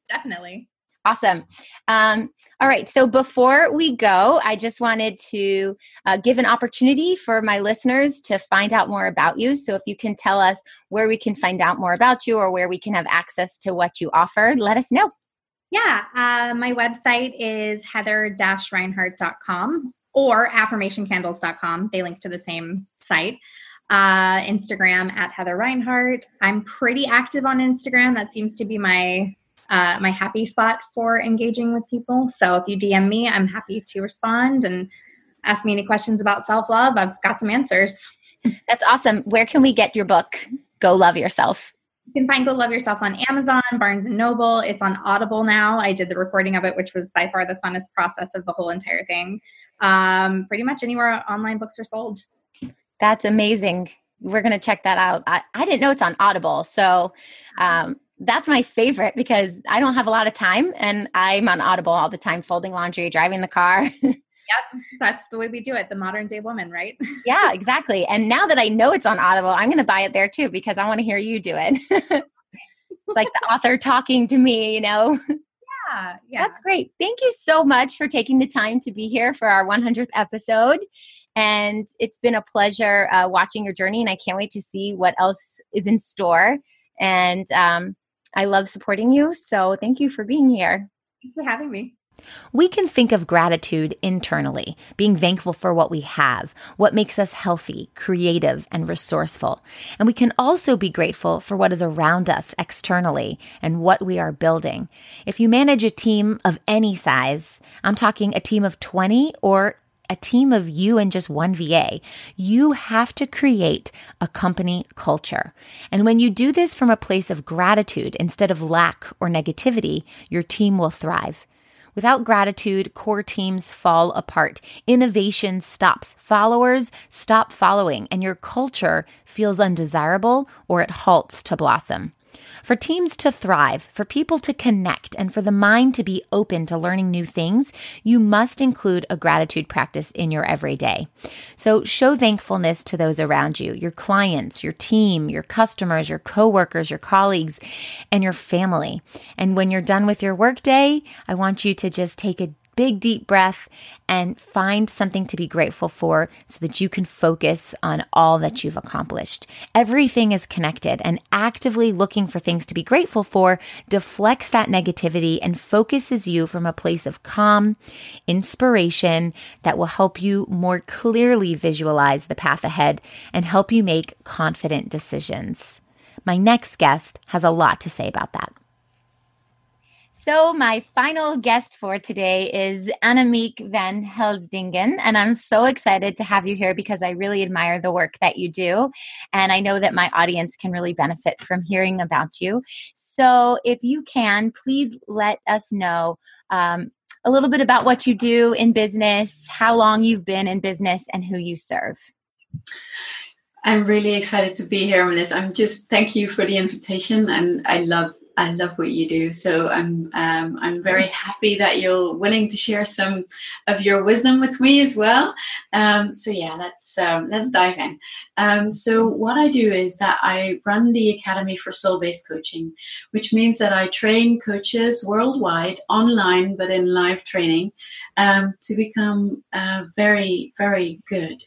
definitely. Awesome. Um, all right. So before we go, I just wanted to uh, give an opportunity for my listeners to find out more about you. So if you can tell us where we can find out more about you or where we can have access to what you offer, let us know. Yeah. Uh, my website is heather-reinhart.com or affirmationcandles.com. They link to the same site uh, Instagram at Heather Reinhart. I'm pretty active on Instagram. That seems to be my uh, my happy spot for engaging with people. So if you DM me, I'm happy to respond and ask me any questions about self love. I've got some answers. That's awesome. Where can we get your book? Go Love Yourself. You can find Go Love Yourself on Amazon, Barnes and Noble. It's on Audible now. I did the recording of it, which was by far the funnest process of the whole entire thing. Um, pretty much anywhere online books are sold. That's amazing. We're going to check that out. I, I didn't know it's on Audible. So um, that's my favorite because I don't have a lot of time and I'm on Audible all the time, folding laundry, driving the car. <laughs> yep, that's the way we do it, the modern day woman, right? <laughs> yeah, exactly. And now that I know it's on Audible, I'm going to buy it there too because I want to hear you do it. <laughs> like the author talking to me, you know? Yeah, yeah. That's great. Thank you so much for taking the time to be here for our 100th episode. And it's been a pleasure uh, watching your journey, and I can't wait to see what else is in store. And um, I love supporting you. So thank you for being here. Thanks for having me. We can think of gratitude internally, being thankful for what we have, what makes us healthy, creative, and resourceful. And we can also be grateful for what is around us externally and what we are building. If you manage a team of any size, I'm talking a team of 20 or a team of you and just one VA. You have to create a company culture. And when you do this from a place of gratitude instead of lack or negativity, your team will thrive. Without gratitude, core teams fall apart. Innovation stops. Followers stop following, and your culture feels undesirable or it halts to blossom. For teams to thrive, for people to connect, and for the mind to be open to learning new things, you must include a gratitude practice in your everyday. So show thankfulness to those around you, your clients, your team, your customers, your coworkers, your colleagues, and your family. And when you're done with your workday, I want you to just take a big deep breath and find something to be grateful for so that you can focus on all that you've accomplished. Everything is connected, and actively looking for things to be grateful for deflects that negativity and focuses you from a place of calm, inspiration that will help you more clearly visualize the path ahead and help you make confident decisions. My next guest has a lot to say about that. So, my final guest for today is Annemiek van Helsdingen. And I'm so excited to have you here because I really admire the work that you do. And I know that my audience can really benefit from hearing about you. So, if you can, please let us know um, a little bit about what you do in business, how long you've been in business, and who you serve. I'm really excited to be here, Melissa. I'm just thank you for the invitation, and I love I love what you do. So I'm um, I'm very happy that you're willing to share some of your wisdom with me as well. Um, so yeah, let's um, let's dive in. Um, so what I do is that I run the Academy for Soul Based Coaching, which means that I train coaches worldwide online, but in live training, um, to become uh, very very good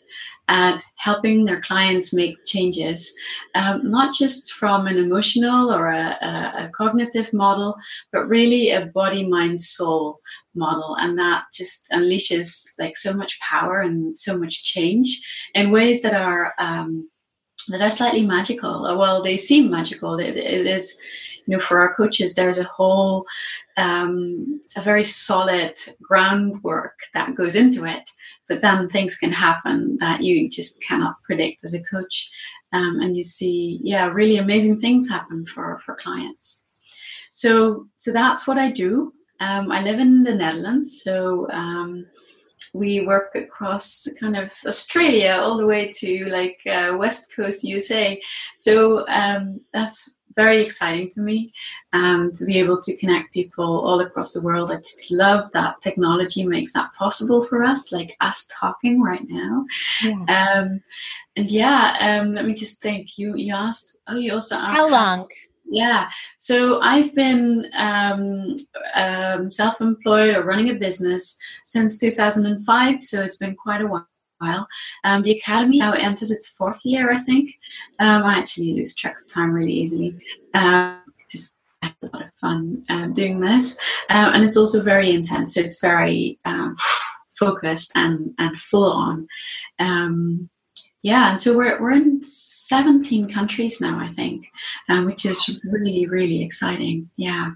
at helping their clients make changes, um, not just from an emotional or a, a, a, cognitive model, but really a body, mind, soul model. And that just unleashes like so much power and so much change in ways that are um, that are slightly magical. Well, they seem magical. it, it is you know for our coaches there's a whole um, a very solid groundwork that goes into it but then things can happen that you just cannot predict as a coach um, and you see yeah really amazing things happen for for clients. So so that's what i do. Um, i live in the netherlands so um, we work across kind of australia all the way to like uh, west coast usa so um, that's very exciting to me um, to be able to connect people all across the world. I just love that technology makes that possible for us, like us talking right now. Yeah. Um, and yeah, um, let me just think. You you asked. Oh, you also asked how long. Yeah, so I've been um, um, self-employed or running a business since 2005. So it's been quite a while while. Um, the academy now enters its fourth year, I think. Um, I actually lose track of time really easily. Um, just a lot of fun uh, doing this, uh, and it's also very intense. So it's very um, <sighs> focused and and full on. Um, yeah, and so we're we're in 17 countries now, I think, um, which is really really exciting. Yeah.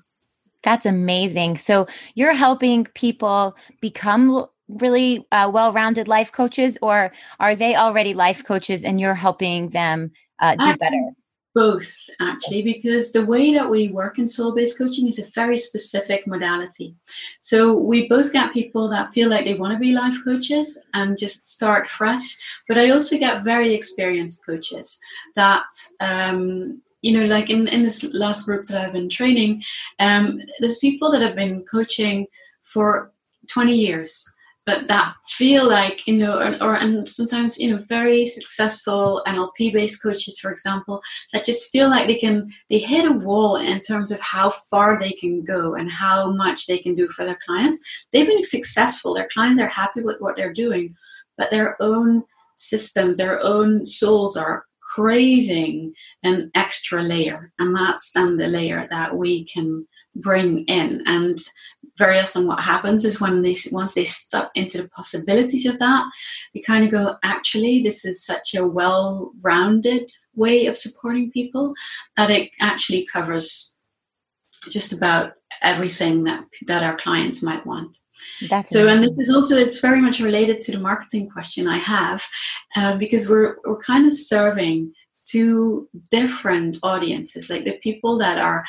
That's amazing. So you're helping people become really uh, well-rounded life coaches or are they already life coaches and you're helping them uh, do better? both actually because the way that we work in soul-based coaching is a very specific modality. So we both get people that feel like they want to be life coaches and just start fresh but i also get very experienced coaches that um, you know like in, in this last group that i've been training um, there's people that have been coaching for 20 years but that feel like you know or, or, and sometimes you know very successful nlp based coaches for example that just feel like they can they hit a wall in terms of how far they can go and how much they can do for their clients. They've been successful. Their clients are happy with what they're doing but their own systems their own souls are craving an extra layer and that's then the layer that we can bring in and very often what happens is when they once they step into the possibilities of that they kind of go actually this is such a well-rounded way of supporting people that it actually covers just about everything that that our clients might want that's so amazing. and this is also it's very much related to the marketing question i have uh, because we're we're kind of serving two different audiences like the people that are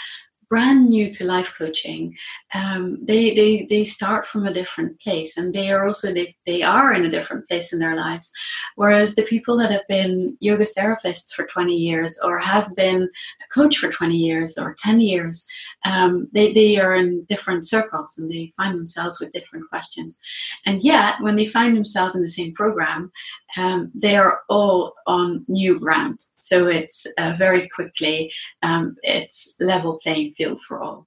brand new to life coaching, um, they, they, they start from a different place and they are also, they, they are in a different place in their lives. Whereas the people that have been yoga therapists for 20 years or have been a coach for 20 years or 10 years, um, they, they are in different circles and they find themselves with different questions. And yet, when they find themselves in the same program, um, they are all on new ground. So it's uh, very quickly, um, it's level playing field for all.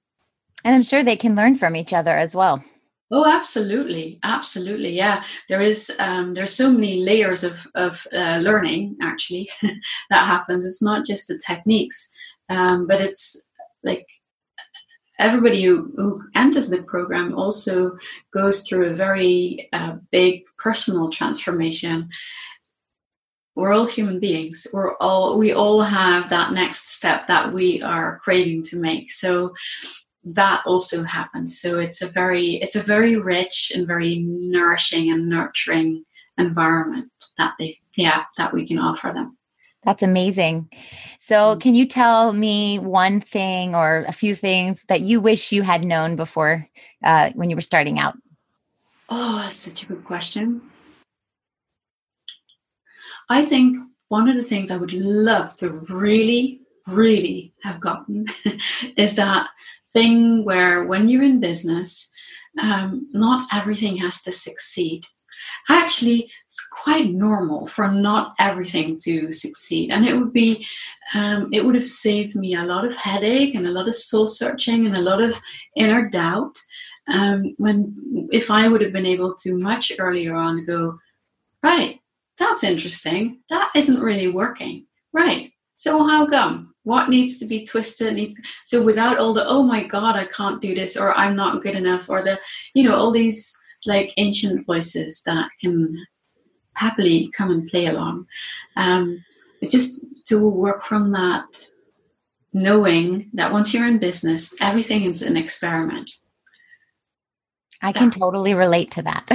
And I'm sure they can learn from each other as well. Oh, absolutely, absolutely. Yeah, there is. Um, there's so many layers of of uh, learning actually <laughs> that happens. It's not just the techniques, um, but it's like everybody who, who enters the program also goes through a very uh, big personal transformation we're all human beings we're all we all have that next step that we are craving to make so that also happens so it's a very it's a very rich and very nourishing and nurturing environment that they yeah that we can offer them that's amazing. So, mm. can you tell me one thing or a few things that you wish you had known before uh, when you were starting out? Oh, that's such a good question. I think one of the things I would love to really, really have gotten <laughs> is that thing where when you're in business, um, not everything has to succeed. Actually it's quite normal for not everything to succeed. And it would be um, it would have saved me a lot of headache and a lot of soul searching and a lot of inner doubt um, when if i would have been able to much earlier on go right that's interesting that isn't really working right so how come what needs to be twisted needs so without all the oh my god i can't do this or i'm not good enough or the you know all these like ancient voices that can happily come and play along. Um, but just to work from that, knowing that once you're in business, everything is an experiment. I can totally relate to that.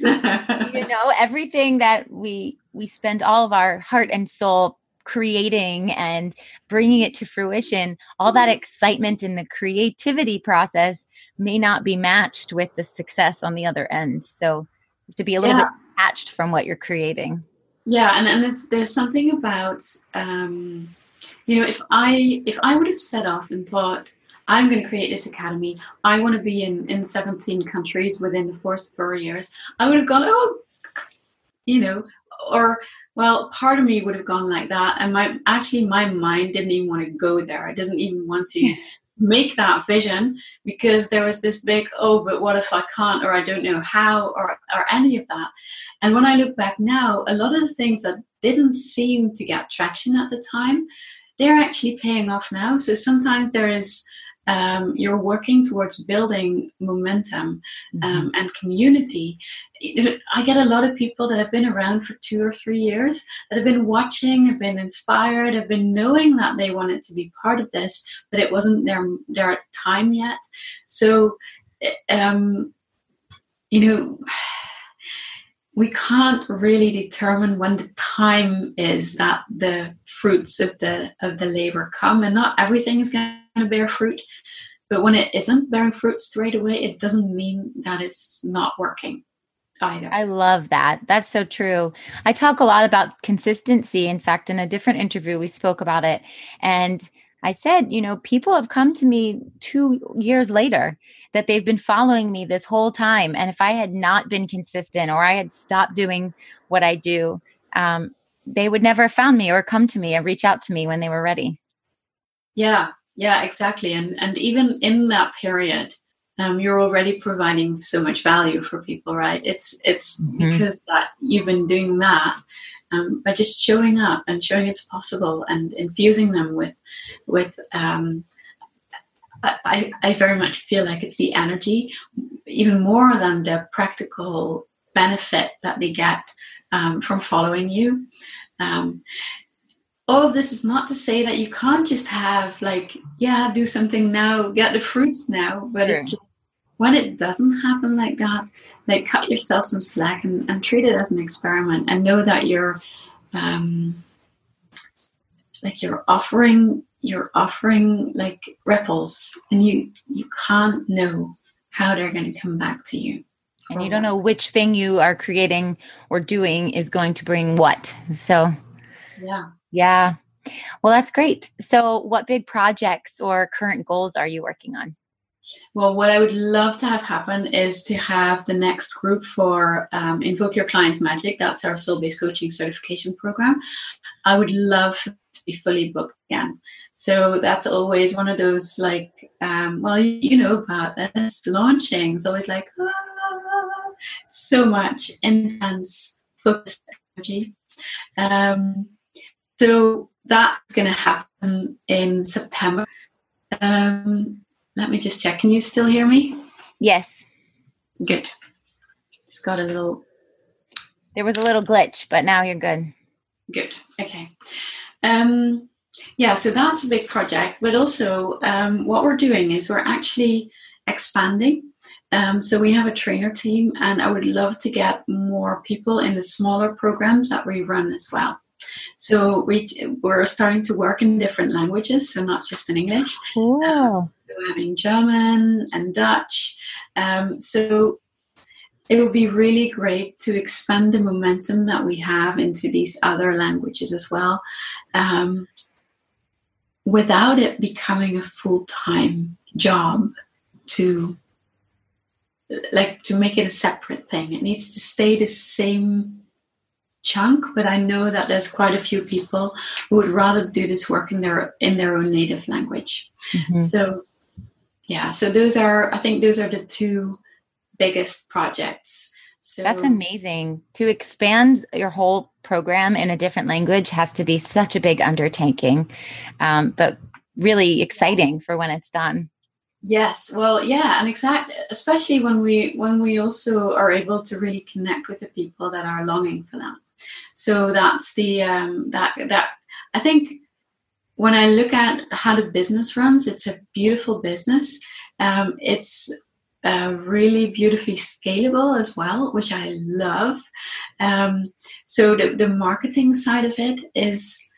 <laughs> you know, everything that we we spend all of our heart and soul creating and bringing it to fruition, all that excitement in the creativity process may not be matched with the success on the other end. So to be a little yeah. bit detached from what you're creating. Yeah, and, and there's there's something about um, you know, if I if I would have set off and thought, I'm going to create this academy. I want to be in, in 17 countries within the first four years. I would have gone, oh, you know, or well, part of me would have gone like that, and my actually my mind didn't even want to go there. I didn't even want to <laughs> make that vision because there was this big oh, but what if I can't or I don't know how or or any of that. And when I look back now, a lot of the things that didn't seem to get traction at the time, they're actually paying off now. So sometimes there is um, you're working towards building momentum um, mm-hmm. and community. I get a lot of people that have been around for two or three years that have been watching, have been inspired, have been knowing that they wanted to be part of this, but it wasn't their their time yet. So, um, you know we can't really determine when the time is that the fruits of the of the labor come and not everything is going to bear fruit but when it isn't bearing fruit straight away it doesn't mean that it's not working either. I love that. That's so true. I talk a lot about consistency in fact in a different interview we spoke about it. And I said, you know, people have come to me two years later that they've been following me this whole time. And if I had not been consistent or I had stopped doing what I do, um, they would never have found me or come to me and reach out to me when they were ready. Yeah, yeah, exactly. And and even in that period, um, you're already providing so much value for people, right? It's it's mm-hmm. because that you've been doing that um, by just showing up and showing it's possible and infusing them with with um, I, I very much feel like it's the energy even more than the practical benefit that they get um, from following you um, all of this is not to say that you can't just have like yeah do something now get the fruits now but sure. it's when it doesn't happen like that, like cut yourself some slack and, and treat it as an experiment and know that you're um, like you're offering you're offering like ripples and you you can't know how they're going to come back to you. And you don't know which thing you are creating or doing is going to bring what so. Yeah yeah well that's great so what big projects or current goals are you working on well, what I would love to have happen is to have the next group for um, Invoke Your Client's Magic. That's our soul based coaching certification program. I would love to be fully booked again. So that's always one of those like, um, well, you know about this launching. It's always like, ah, so much intense focus energy. Um, so that's going to happen in September. Um, let me just check. Can you still hear me? Yes. Good. Just got a little. There was a little glitch, but now you're good. Good. Okay. Um, yeah, so that's a big project, but also um, what we're doing is we're actually expanding. Um, so we have a trainer team, and I would love to get more people in the smaller programs that we run as well. So we, we're starting to work in different languages, so not just in English. Cool. Um, we're having German and Dutch. Um, so it would be really great to expand the momentum that we have into these other languages as well, um, without it becoming a full time job to like to make it a separate thing. It needs to stay the same chunk, but I know that there's quite a few people who would rather do this work in their in their own native language. Mm-hmm. So yeah so those are i think those are the two biggest projects so that's amazing to expand your whole program in a different language has to be such a big undertaking um, but really exciting for when it's done yes well yeah and exactly especially when we when we also are able to really connect with the people that are longing for that so that's the um that that i think when I look at how the business runs, it's a beautiful business. Um, it's uh, really beautifully scalable as well, which I love. Um, so the, the marketing side of it is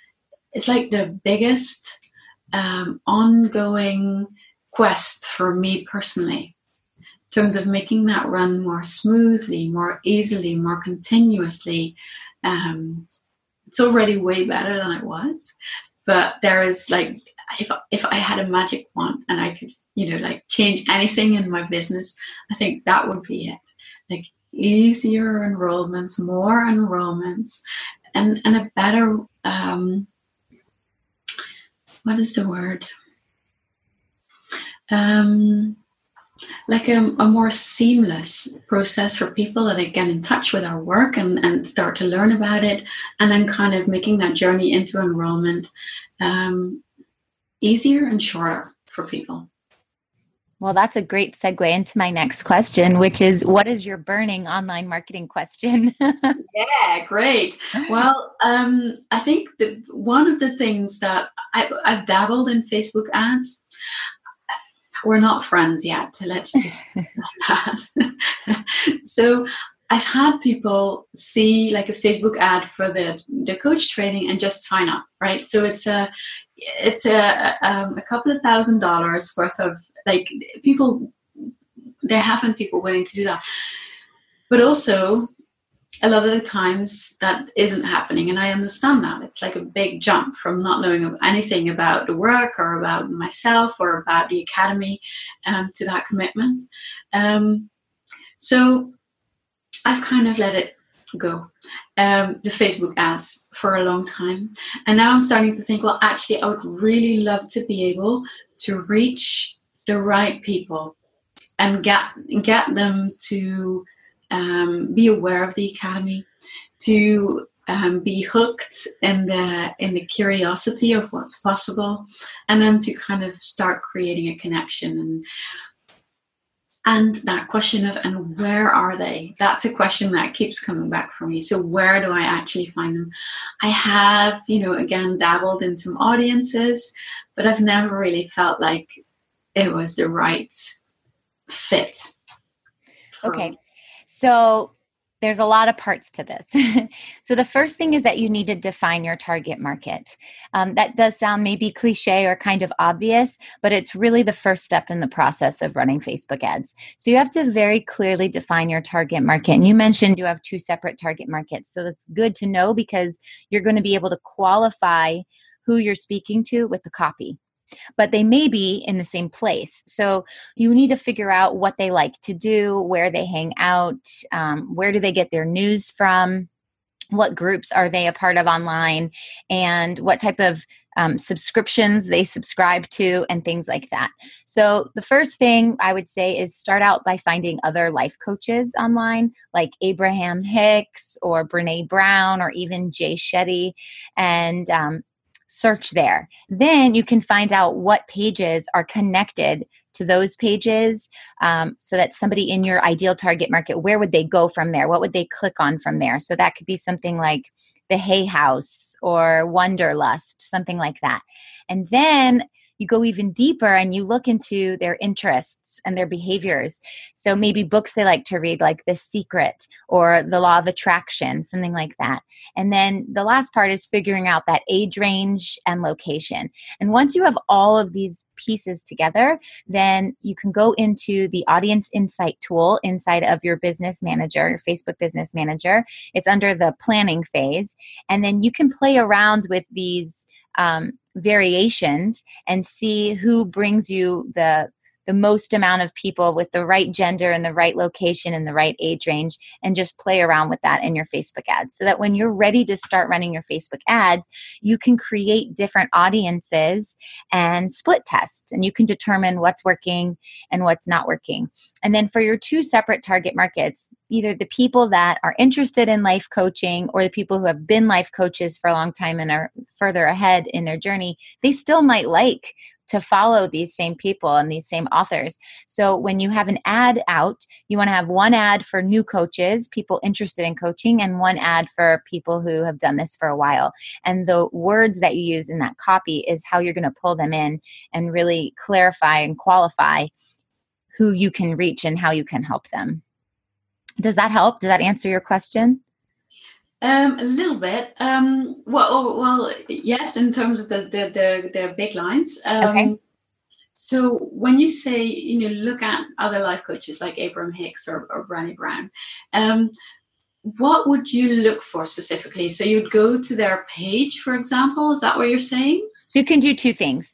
it's like the biggest um, ongoing quest for me personally in terms of making that run more smoothly, more easily, more continuously. Um, it's already way better than it was, but there is like if if I had a magic wand and I could you know like change anything in my business, I think that would be it. Like easier enrollments, more enrollments, and and a better um, what is the word? Um, like a, a, more seamless process for people that get in touch with our work and, and start to learn about it and then kind of making that journey into enrollment um, easier and shorter for people. Well that's a great segue into my next question which is what is your burning online marketing question? <laughs> Yeah great. Well um, i think that one of the things that I, i've dabbled in facebook ads we're not friends yet. Let's just <laughs> that. <laughs> so I've had people see like a Facebook ad for the the coach training and just sign up, right? So it's a it's a um, a couple of thousand dollars worth of like people. There have been people willing to do that, but also a lot of the times that isn't happening and i understand that it's like a big jump from not knowing anything about the work or about myself or about the academy um, to that commitment um, so I've kind of let it go, um, the Facebook ads for a long time. And now I'm starting to think, well, actually, I would really love to be able to reach the right people and get get them to um, be aware of the academy, to um, be hooked in the in the curiosity of what's possible, and then to kind of start creating a connection. And and that question of and where are they? That's a question that keeps coming back for me. So where do i actually find them? I have you know again dabbled in some audiences but i've never really felt like it was the right fit. Okay so there's a lot of parts to this. <laughs> so, the first thing is that you need to define your target market. Um, that does sound maybe cliche or kind of obvious, but it's really the first step in the process of running Facebook ads. So, you have to very clearly define your target market. And you mentioned you have two separate target markets. So, that's good to know because you're going to be able to qualify who you're speaking to with the copy but they may be in the same place. So you need to figure out what they like to do, where they hang out, um, where do they get their news from, what groups are they a part of online, and what type of um, subscriptions they subscribe to, and things like that. So, the first thing I would say is start out by finding other life coaches online, like Abraham Hicks or Brene Brown or even Jay Shetty, and um, search there. Then you can find out what pages are connected to those pages um, so that somebody in your ideal target market, where would they go from there? What would they click on from there? So that could be something like the Hay House or Wanderlust, something like that. And then you go even deeper and you look into their interests and their behaviors. So maybe books they like to read, like The Secret or The Law of Attraction, something like that. And then the last part is figuring out that age range and location. And once you have all of these pieces together, then you can go into the audience insight tool inside of your business manager, your Facebook business manager. It's under the planning phase. And then you can play around with these um, variations and see who brings you the the most amount of people with the right gender and the right location and the right age range and just play around with that in your Facebook ads so that when you're ready to start running your Facebook ads, you can create different audiences and split tests and you can determine what's working and what's not working. And then for your two separate target markets, either the people that are interested in life coaching or the people who have been life coaches for a long time and are further ahead in their journey, they still might like to follow these same people and these same authors. So when you have an ad out, you want to have one ad for new coaches, people interested in coaching, and one ad for people who have done this for a while. And the words that you use in that copy is how you're going to pull them in and really clarify and qualify who you can reach and how you can help them. Does that help? Does that answer your question? Um, a little bit. Um, well, oh, well, yes, in terms of the the the, the big lines. Um, okay. So when you say you know look at other life coaches like Abram Hicks or, or Brené Brown, um, what would you look for specifically? So you'd go to their page, for example. Is that what you're saying? So you can do two things.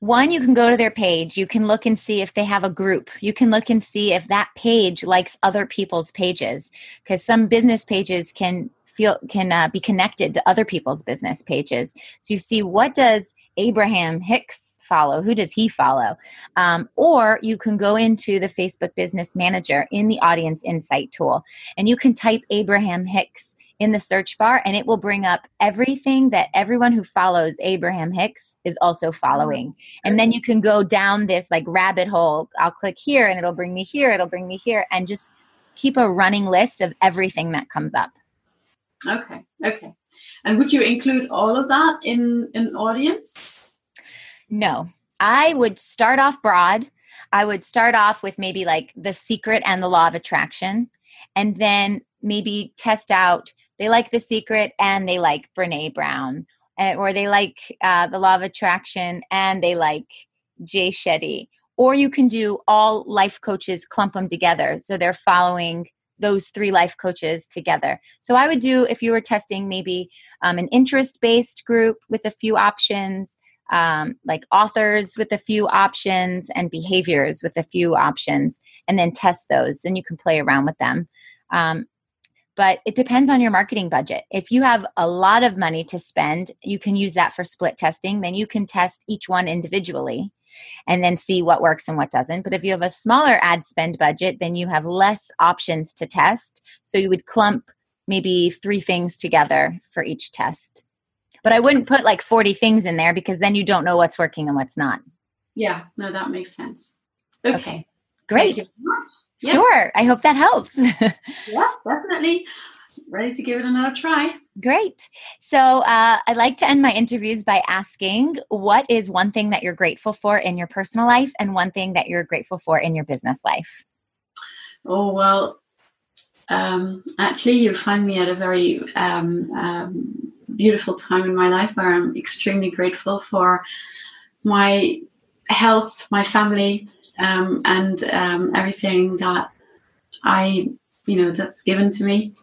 One, you can go to their page. You can look and see if they have a group. You can look and see if that page likes other people's pages because some business pages can feel can uh, be connected to other people's business pages. So you see what does Abraham Hicks follow? Who does he follow? Um, or you can go into the Facebook Business Manager in the Audience Insight tool, and you can type Abraham Hicks in the search bar and it will bring up everything that everyone who follows Abraham Hicks is also following. And then you can go down this like rabbit hole. I'll click here and it'll bring me here, it'll bring me here, and just keep a running list of everything that comes up. Okay, okay. And would you include all of that in an audience? No. I would start off broad. I would start off with maybe like the secret and the law of attraction. And then maybe test out they like The Secret and they like Brene Brown, or they like uh, The Law of Attraction and they like Jay Shetty. Or you can do all life coaches, clump them together. So they're following those three life coaches together. So I would do, if you were testing maybe um, an interest based group with a few options, um, like authors with a few options, and behaviors with a few options, and then test those. And you can play around with them. Um, but it depends on your marketing budget. If you have a lot of money to spend, you can use that for split testing. Then you can test each one individually and then see what works and what doesn't. But if you have a smaller ad spend budget, then you have less options to test. So you would clump maybe three things together for each test. But I wouldn't put like 40 things in there because then you don't know what's working and what's not. Yeah, no, that makes sense. Okay. okay. Great. Yes. Sure. I hope that helps. <laughs> yeah, definitely. Ready to give it another try. Great. So uh, I'd like to end my interviews by asking what is one thing that you're grateful for in your personal life and one thing that you're grateful for in your business life? Oh, well, um, actually, you find me at a very um, um, beautiful time in my life where I'm extremely grateful for my health, my family, um, and um, everything that I, you know, that's given to me.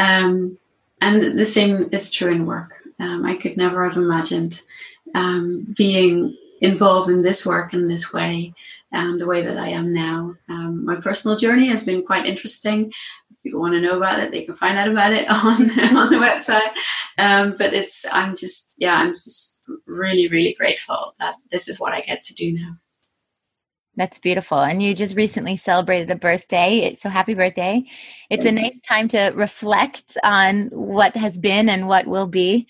Um, and the same is true in work. Um, I could never have imagined um, being involved in this work in this way, um, the way that I am now. my personal journey has been quite interesting If people want to know about it, they can find out about it <laughs> on on the website. Um, but it's I'm just yeah, I'm just really really grateful that this is what I get to do now. That's beautiful. And you just recently celebrated a birthday. So happy birthday. It's a nice time to reflect on what has been and what will be.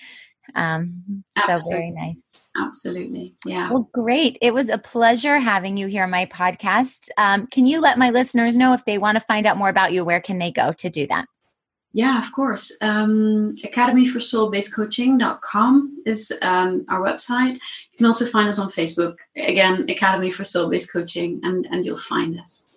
Um, so very nice. Absolutely. Yeah. Well, great. It was a pleasure having you here on my podcast. Um, can you let my listeners know if they want to find out more about you, where can they go to do that? Yeah, of course. Um, academyforsoulbasedcoaching.com is um, our website. Can also find us on Facebook. Again, Academy for Soul Based Coaching, and, and you'll find us.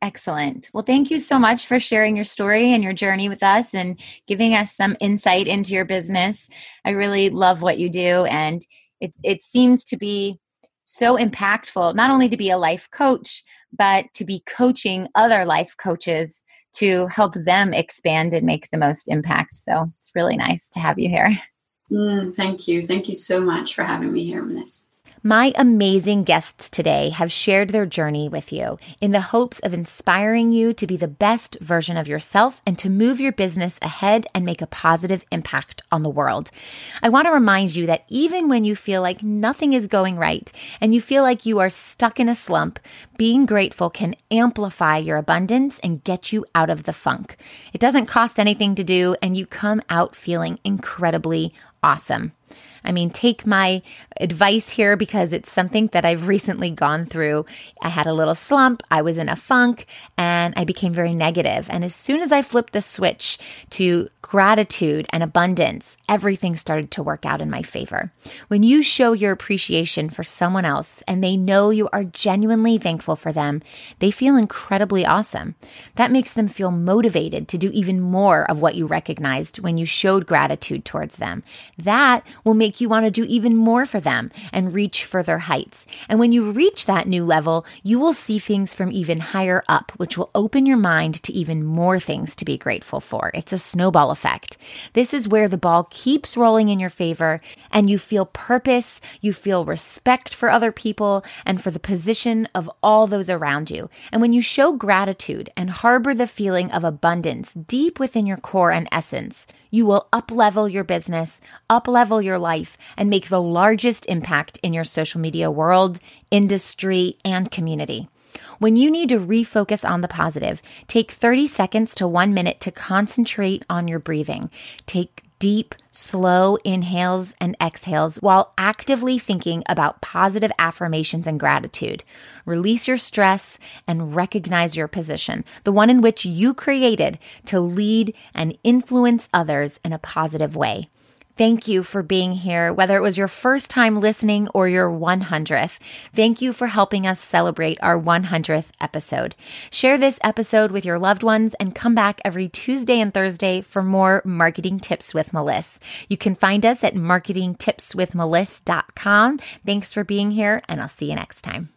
Excellent. Well, thank you so much for sharing your story and your journey with us and giving us some insight into your business. I really love what you do, and it, it seems to be so impactful, not only to be a life coach, but to be coaching other life coaches to help them expand and make the most impact. So it's really nice to have you here. <laughs> Mm, thank you. Thank you so much for having me here on this. My amazing guests today have shared their journey with you in the hopes of inspiring you to be the best version of yourself and to move your business ahead and make a positive impact on the world. I want to remind you that even when you feel like nothing is going right and you feel like you are stuck in a slump, being grateful can amplify your abundance and get you out of the funk. It doesn't cost anything to do, and you come out feeling incredibly awesome. I mean, take my advice here because it's something that I've recently gone through. I had a little slump, I was in a funk, and I became very negative. And as soon as I flipped the switch to gratitude and abundance, everything started to work out in my favor. When you show your appreciation for someone else and they know you are genuinely thankful for them, they feel incredibly awesome. That makes them feel motivated to do even more of what you recognized when you showed gratitude towards them. That will make make you want to do even more for them and reach further heights. And when you reach that new level, you will see things from even higher up, which will open your mind to even more things to be grateful for. It's a snowball effect. This is where the ball keeps rolling in your favor and you feel purpose, you feel respect for other people and for the position of all those around you. And when you show gratitude and harbor the feeling of abundance deep within your core and essence, you will uplevel your business, uplevel your life, and make the largest impact in your social media world, industry, and community. When you need to refocus on the positive, take 30 seconds to one minute to concentrate on your breathing. Take deep, slow inhales and exhales while actively thinking about positive affirmations and gratitude. Release your stress and recognize your position, the one in which you created to lead and influence others in a positive way. Thank you for being here, whether it was your first time listening or your 100th. Thank you for helping us celebrate our 100th episode. Share this episode with your loved ones and come back every Tuesday and Thursday for more marketing tips with Meliss. You can find us at marketingtipswithmeliss.com. Thanks for being here, and I'll see you next time.